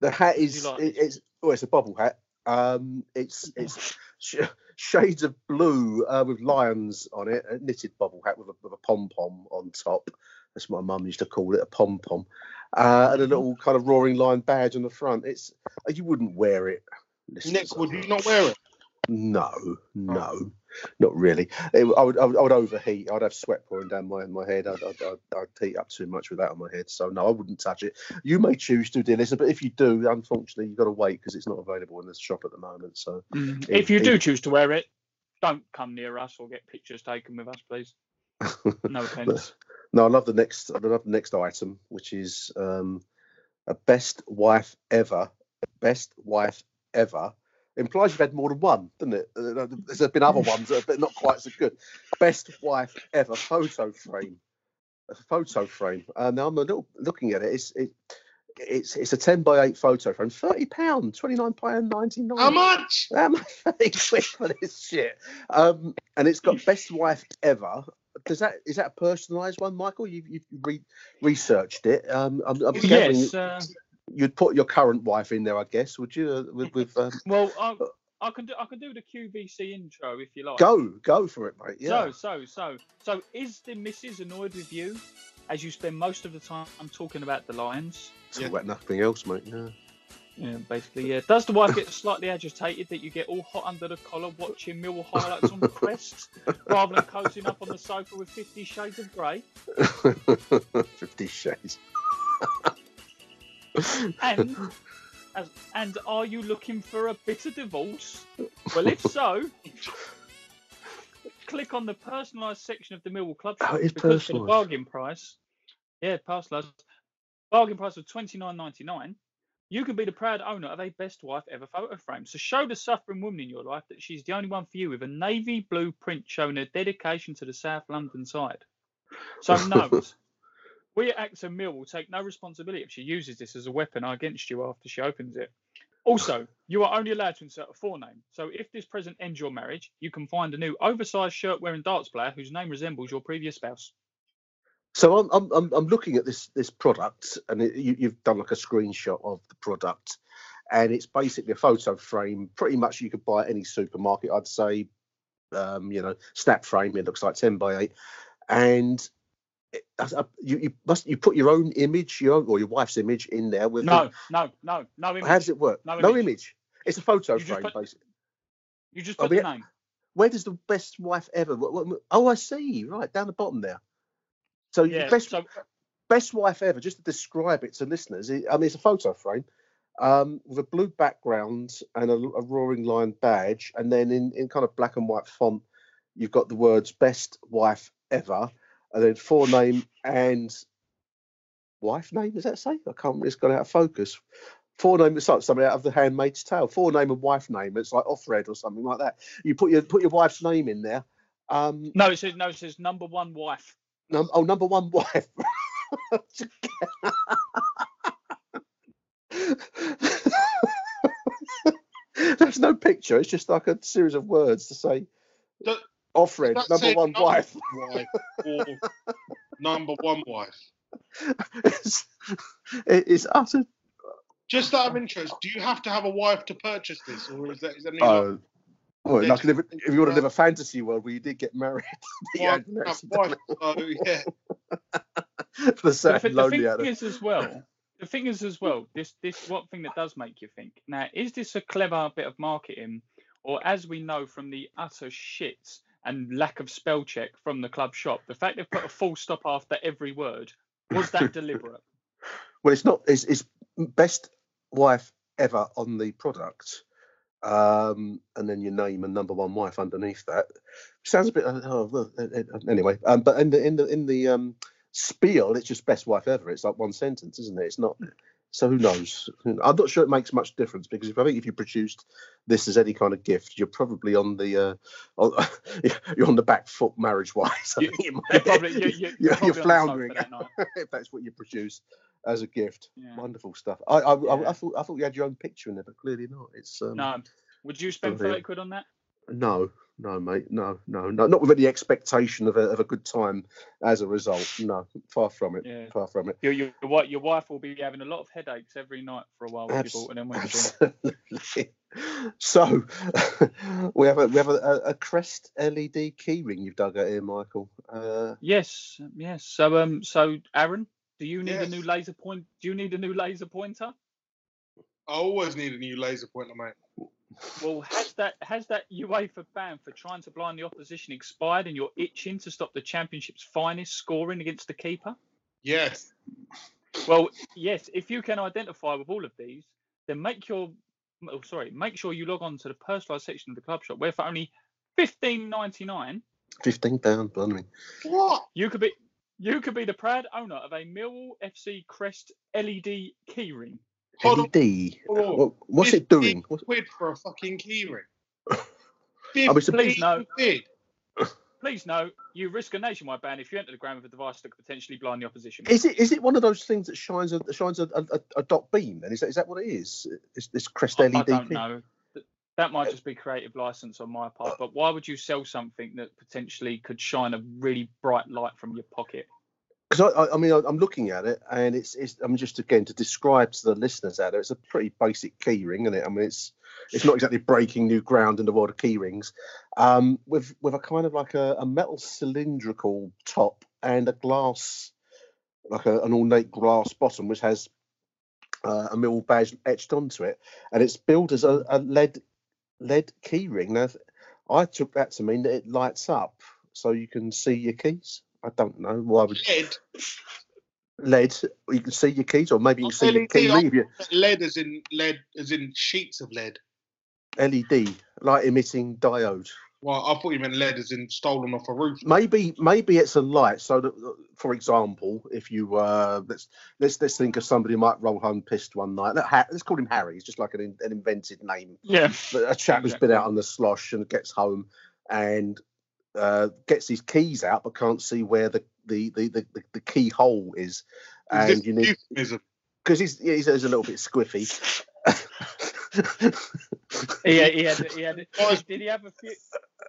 The hat is like it, it's oh it's a bubble hat. Um, it's it's shades of blue uh, with lions on it, a knitted bubble hat with a, with a pom pom on top. That's what my mum used to call it, a pom pom, uh, and a little kind of roaring lion badge on the front. It's you wouldn't wear it. Nick, would you not wear it? No, no, not really. It, I, would, I, would, I would overheat. I'd have sweat pouring down my my head. I'd, I'd, I'd, I'd heat up too much with that on my head. So no, I wouldn't touch it. You may choose to, dear listener, but if you do, unfortunately, you've got to wait because it's not available in the shop at the moment. So Mm. it- if you do choose to wear it, don't come near us or get pictures taken with us, please. No. No, I love the next. I love the next item, which is um, a best wife ever. Best wife ever implies you've had more than one, doesn't it? Uh, There's been other ones, that are, but not quite so good. Best wife ever photo frame. A photo frame. Uh, now I'm a little looking at it. It's it, it's it's a ten by eight photo frame. Thirty pound, twenty nine pound ninety nine. How much? How much thirty quid for this shit? Um, and it's got best wife ever. Does that is that a personalised one, Michael? You've you've re- researched it. Um, I'm, I'm Yes. Uh, you'd put your current wife in there, I guess. Would you? Uh, with with um, well, I, I can do I can do the QVC intro if you like. go go for it, mate. Yeah. So, so, so, so, is the missus annoyed with you as you spend most of the time talking about the Lions? Talk about nothing else, mate. Yeah. Yeah, basically, yeah. Does the wife get slightly agitated that you get all hot under the collar watching Mill highlights on the crest rather than cozying up on the sofa with Fifty Shades of Grey? Fifty Shades. And as, and are you looking for a bitter divorce? Well, if so, click on the personalised section of the Millwall Club Oh, shop is because for the personalised. bargain price, yeah, personalised bargain price of twenty nine ninety nine. You can be the proud owner of a best wife ever photo frame. So show the suffering woman in your life that she's the only one for you with a navy blue print showing her dedication to the South London side. So note, we at AXA Mill will take no responsibility if she uses this as a weapon against you after she opens it. Also, you are only allowed to insert a forename. So if this present ends your marriage, you can find a new oversized shirt wearing darts player whose name resembles your previous spouse. So I'm, I'm I'm looking at this this product, and it, you, you've done like a screenshot of the product, and it's basically a photo frame. Pretty much, you could buy at any supermarket. I'd say, um, you know, snap frame. It looks like ten by eight, and it, a- you, you must you put your own image, your own, or your wife's image in there with. No, no, no, no image. how does it work? No No image. image. It's a photo You frame, put- basically. You just Oh, put the yeah. name. Where does the best wife ever? What, what, oh, I see. Right down the bottom there. So Yeah. best So best wife ever. Just to describe it to listeners, it, I mean, it's a photo frame um, with a blue background and a, a roaring lion badge, and then in, in kind of black and white font, you've got the words "best wife ever," and then forename and wife name. Does that say? I can't. It's gone out of focus. Forename. It's like something out of The Handmaid's Tale. Forename and wife name. It's like off red or something like that. You put your put your wife's name in there. Um, no, it says no. It says number one wife. Num- oh, number one wife. There's no picture. It's just like a series of words to say Does- off number one number wife. wife number one wife. it's, it is utter. Just out of interest, oh. do you have to have a wife to purchase this, or is that is that Oh, well, They like live, if you want to live a fantasy world where you did get married, you wife, had an accident wife? Oh yeah, the sad But the, and the thing out there. is as well. The thing is as well. This this one thing that does make you think. Now, is this a clever bit of marketing, or as we know from the utter shit and lack of spell check from the club shop, the fact they've put a full stop after every word was that deliberate? Well, it's not. It's, it's best wife ever on the product, um, and then your name and number one wife underneath that. Sounds a bit. uh, Oh, uh, uh, anyway, um, but in the in the in the um, spiel, it's just best wife ever. It's like one sentence, isn't it? It's not. So who knows? I'm not sure it makes much difference because if I think if you produced this as any kind of gift, you're probably on the uh, on, you're on the back foot marriage wise. You- You're probably you're, you're, You're- you're on floundering. that if that's what you produce as a gift. Yeah. Wonderful stuff. I I, I Yeah. I thought I thought you had your own picture in there, but clearly not. It's um, No, would you spend thirty quid on that? no, no, mate, no, no, no, not with any expectation of a of a good time as a result. No, far from it. Yeah. Far from it. Your, your, your wife will be having a lot of headaches every night for a while with Abs- you bought them, won't absolutely, So we have a we have a, a Crest LED keyring you've dug out here, Michael. Uh, Yes, yes. So um, so Aaron, do you need Yes. a new laser point? Do you need a new laser pointer? I always need a new laser pointer, mate. Well, has that has that UEFA ban for trying to blind the opposition expired, and you're itching to stop the championship's finest scoring against the keeper? Yes. Well, yes. If you can identify with all of these, then make your oh, sorry, make sure you log on to the personalised section of the club shop, where for only fifteen ninety nine, Fifteen pound, blimey. What? you could be you could be the proud owner of a Millwall FC Crest LED keyring. Hold on. LED. hold on. What, what's it doing? Quid for a fucking keyring. I mean, it's a Please no. Please no. you risk a nationwide ban if you enter the ground with a device that could potentially blind the opposition. is it is it one of those things that shines a shines a, a, a dot beam? Then is that is that what it is? It's this Crest I, LED. I don't key? know. That might uh, just be creative license on my part, but why would you sell something that potentially could shine a really bright light from your pocket? Because I, I, mean I'm looking at it and it's it's I'm just again to describe to the listeners out there it's a pretty basic key ring isn't it? I mean it's it's not exactly breaking new ground in the world of key rings um with with a kind of like a, a metal cylindrical top and a glass like a, an ornate glass bottom which has uh, a mill badge etched onto it and it's built as a, a lead lead key ring. Now I took that to mean that it lights up so you can see your keys I don't know why would Lead. lead. You can see your keys, or maybe you can see your LED, key I- ring. you- Lead as in lead as in sheets of lead. LED, light emitting diode. Well, I thought you meant lead as in stolen off a roof. Maybe, maybe it's a light. So, that, for example, if you uh, let's let's let's think of somebody who might roll home pissed one night. Let, Ha- let's call him Harry. He's just like an, an invented name. Yeah. But a chap who's been out on the slosh and gets home and uh, gets his keys out, but can't see where the the the the, the, the keyhole is, Is and this you need because he's he's, he's a little bit squiffy. He he had, he had, Guys- did he have a few?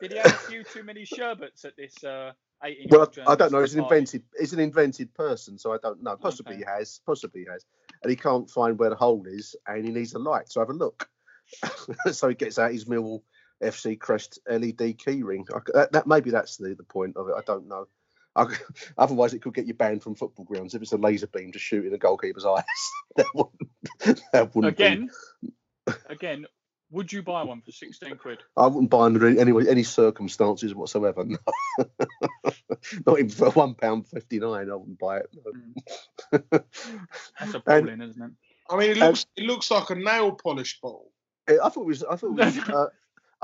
Did he have a few too many sherbets at this uh, Well, I don't know. He's an invented. He's an invented person, so I don't know. Possibly Okay. he has. Possibly he has, and he can't find where the hole is, and he needs a light to have a look. so he gets out his Millwall FC Crest LED keyring. I c- That, that maybe that's the, the point of it. I don't know. I, otherwise, it could get you banned from football grounds if it's a laser beam to shoot in a goalkeeper's eyes. that wouldn't. That wouldn't be- Again, again, would you buy one for 16 quid? I wouldn't buy under any any, any circumstances whatsoever. No. Not even for one pound fifty nine. I wouldn't buy it. no. That's appalling, isn't it? I mean, it looks it looks like a nail polish bottle. Eh, I thought it was. I thought it was uh,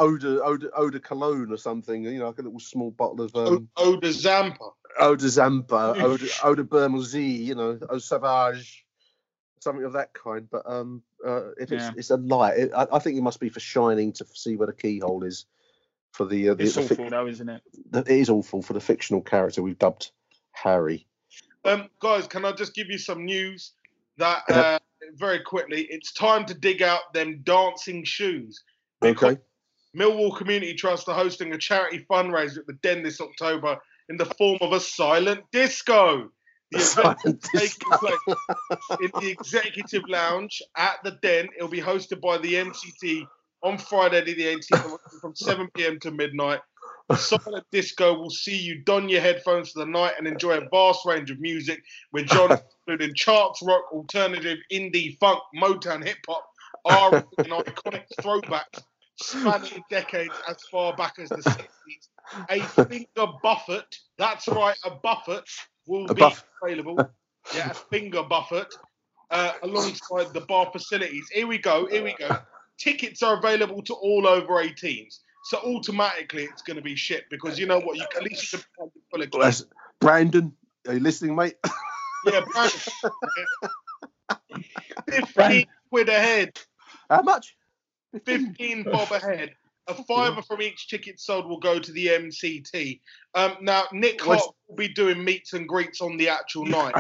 eau de eau de, eau de cologne or something. You know, like a little small bottle of um, Eau de Zampa. eau de Zampa, eau de, eau de Bermondsey. You know, eau Sauvage, something of that kind. But um, uh, if it's Yeah. it's a light, it, I, I think it must be for shining to see where the keyhole is. For the, uh, the, It's the fic- awful, though, isn't it? it is awful for the fictional character we've dubbed Harry. Um, guys, can I just give you some news that uh, very quickly? It's time to dig out them dancing shoes. Okay. Millwall Community Trust are hosting a charity fundraiser at the Den this October in the form of a silent disco. The event taking disco. place in the Executive Lounge at the Den. It'll be hosted by the MCT on Friday, the 18th, from 7 p.m. to midnight. Silent Disco will see you don your headphones for the night and enjoy a vast range of music with genres including charts, rock, alternative, indie, funk, Motown, hip hop, R and iconic throwbacks spanning decades as far back as the 60s. A finger buffet, that's right, a buffet will A be buff- available. Yeah, a finger buffet uh, alongside the bar facilities. Here we go, here we go. Tickets are available to all over 18s. So automatically it's going to be shit because you know what? You at least you can find it full of Well, Brandon, are you listening, mate? Yeah, Brandon. 15 quid a head. How much? 15 bob a head. A fiver from each ticket sold will go to the MCT. Um, now, Nick What's- Hart will be doing meets and greets on the actual night.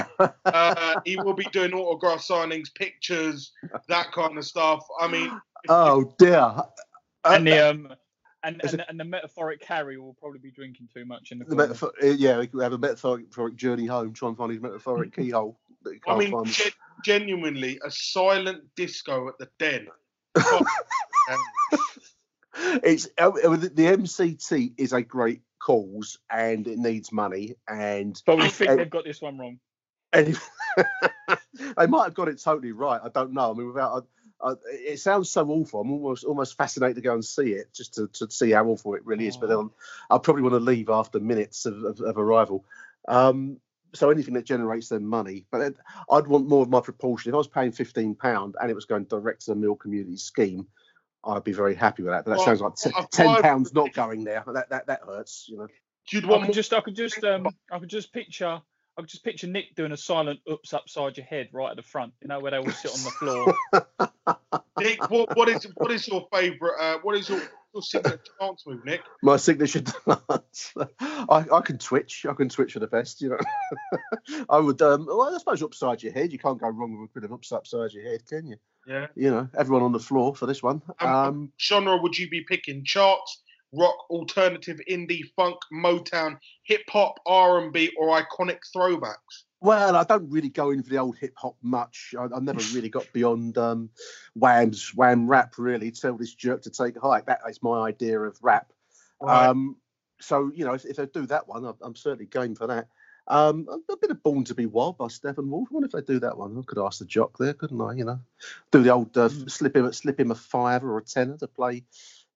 Uh, he will be doing autograph signings, pictures, that kind of stuff. I mean, Oh dear. And the um, and, Is and, and the metaphoric Harry will probably be drinking too much in the The corner. metaphor- uh, yeah, we could have a metaphoric journey home, trying to find his metaphoric keyhole that he I can't mean, find. gen- genuinely, a silent disco at the den. Um, it's uh, the MCT is a great cause and it needs money and But we think and- they've got this one wrong. and they might have got it totally right. I don't know. I mean, without I, I, it sounds so awful. I'm almost almost fascinated to go and see it just to, to see how awful it really is. But then I'll probably want to leave after minutes of, of, of arrival. Um, so anything that generates them money, but I'd want more of my proportion. If I was paying fifteen pound and it was going direct to the Mill Community Scheme, I'd be very happy with that. But that Well, sounds like t- ten pounds not going there. That that that hurts. You know. You'd I want could just, I could just, um, I could just picture, I could just picture Nick doing a silent "oops" upside your head right at the front. You know where they all sit on the floor. Nick. What, what is what is your favourite? Uh, what is your your signature dance move, Nick? My signature dance. I, I can twitch. I can twitch for the best, you know. I would. Um, well, I suppose upside your head. You can't go wrong with a bit of ups upside your head, can you? Yeah. You know, everyone on the floor for this one. Um, Um, genre would you be picking? Charts, rock, alternative, indie, funk, Motown, hip hop, R and B, or iconic throwbacks? Well, I don't really go in for the old hip hop much. I, I never really got beyond um, Wham's Wham rap. Really, tell this jerk to take a hike. That is my idea of rap. Right. Um, so you know, if, if they do that one, I'm, I'm certainly game for that. Um, a, bit of Born to Be Wild by Steppenwolf. I wonder if they do that one. I could ask the jock there, couldn't I? You know, do the old uh, Hmm. slip him slip him a fiver or a tenner to play.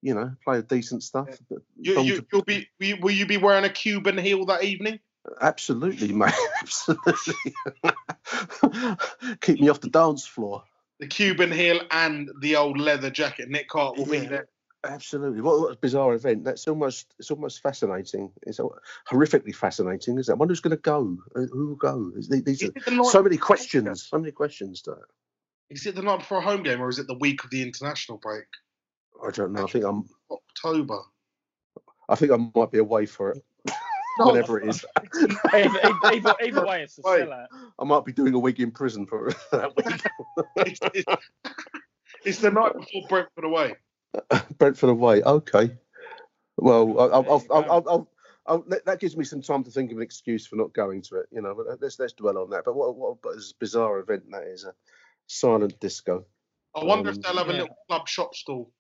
You know, play decent stuff. But You, Born you, to- you'll be will you, will you be wearing a Cuban heel that evening? Absolutely, mate. Absolutely. Keep me off the dance floor. The Cuban heel and the old leather jacket. Nick Hart will be there. Absolutely. What, what a bizarre event. That's almost it's almost fascinating. It's horrifically fascinating. Is that? I wonder who's going to go? Uh, Who will go? These Is are so many questions. So many questions to it. is it the night before a home game or is it the week of the international break? I don't know. I think I'm. October. I think I might be away for it, whatever it is. either, either, either, either way, it's a Wait. sellout. I might be doing a week in prison for that week. it's, it's, it's the night before Brentford away. Brentford away. Okay. Well, I'll, I'll, There I'll, I'll. I'll, I'll, I'll, that- that gives me some time to think of an excuse for not going to it. You know, but let's let's dwell on that. But what what a bizarre event that is a silent disco. I wonder Um, if they'll have a little club shop stall.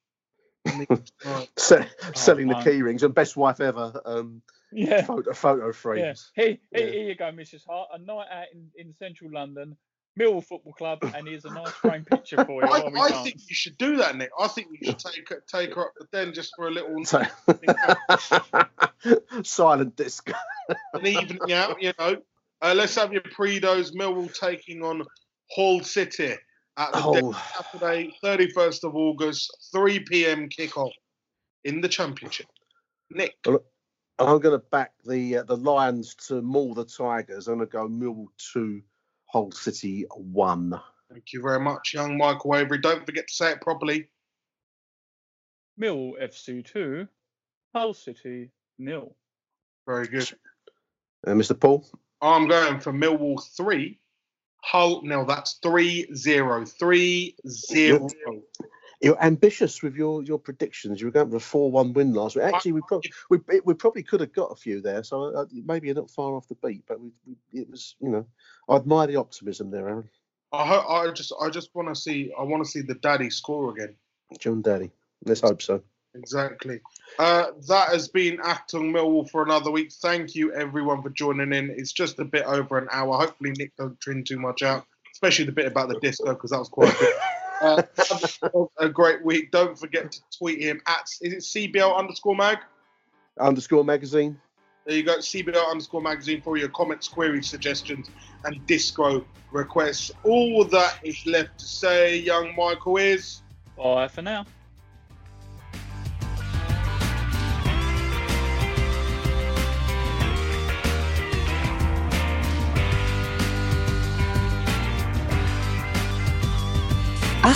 on the- right. Se- selling the key rings and best wife ever um, Yeah. photo photo Yeah. frames. Here, here, Yeah. here you go, Mrs. Hart. A night out in, in central London, Millwall Football Club, and here's a nice frame picture for you. I, while we I think you should do that, Nick. I think you should take her, take her up the den just for a little So- silent disco. an evening out, you know. Uh, let's have your Predos. Millwall taking on Hull City at the Den Oh, Saturday, 31st of August, 3 p.m. kickoff in the Championship. Nick, I'm going to back the uh, the Lions to maul the Tigers. I'm going to go Millwall two, Hull City one. thank you very much, young Michael Avery. Don't forget to say it properly. Mill FC 2, Hull City nil. Very good. Uh, Mr. Paul. I'm going for Millwall 3, Hull nil. That's 3 0. 3 0. You're ambitious with your, your predictions. You were going for a four-one win last week. Actually, we probably we, we probably could have got a few there. So uh, maybe you're not far off the beat. But we, we, it was, you know, I admire the optimism there, Aaron. I, ho- I just I just want to see I want to see the daddy score again. Jon Dadi. Let's hope so. Exactly. Uh, that has been Achtung Millwall for another week. Thank you everyone for joining in. It's just a bit over an hour. Hopefully Nick don't trim too much out, especially the bit about the disco because that was quite good. Uh, a great week. Don't forget to tweet him at is it CBL underscore mag. Underscore magazine. There you go, CBL underscore magazine for your comments, queries, suggestions, and disco requests. All that is left to say, young Michael is. Bye for now.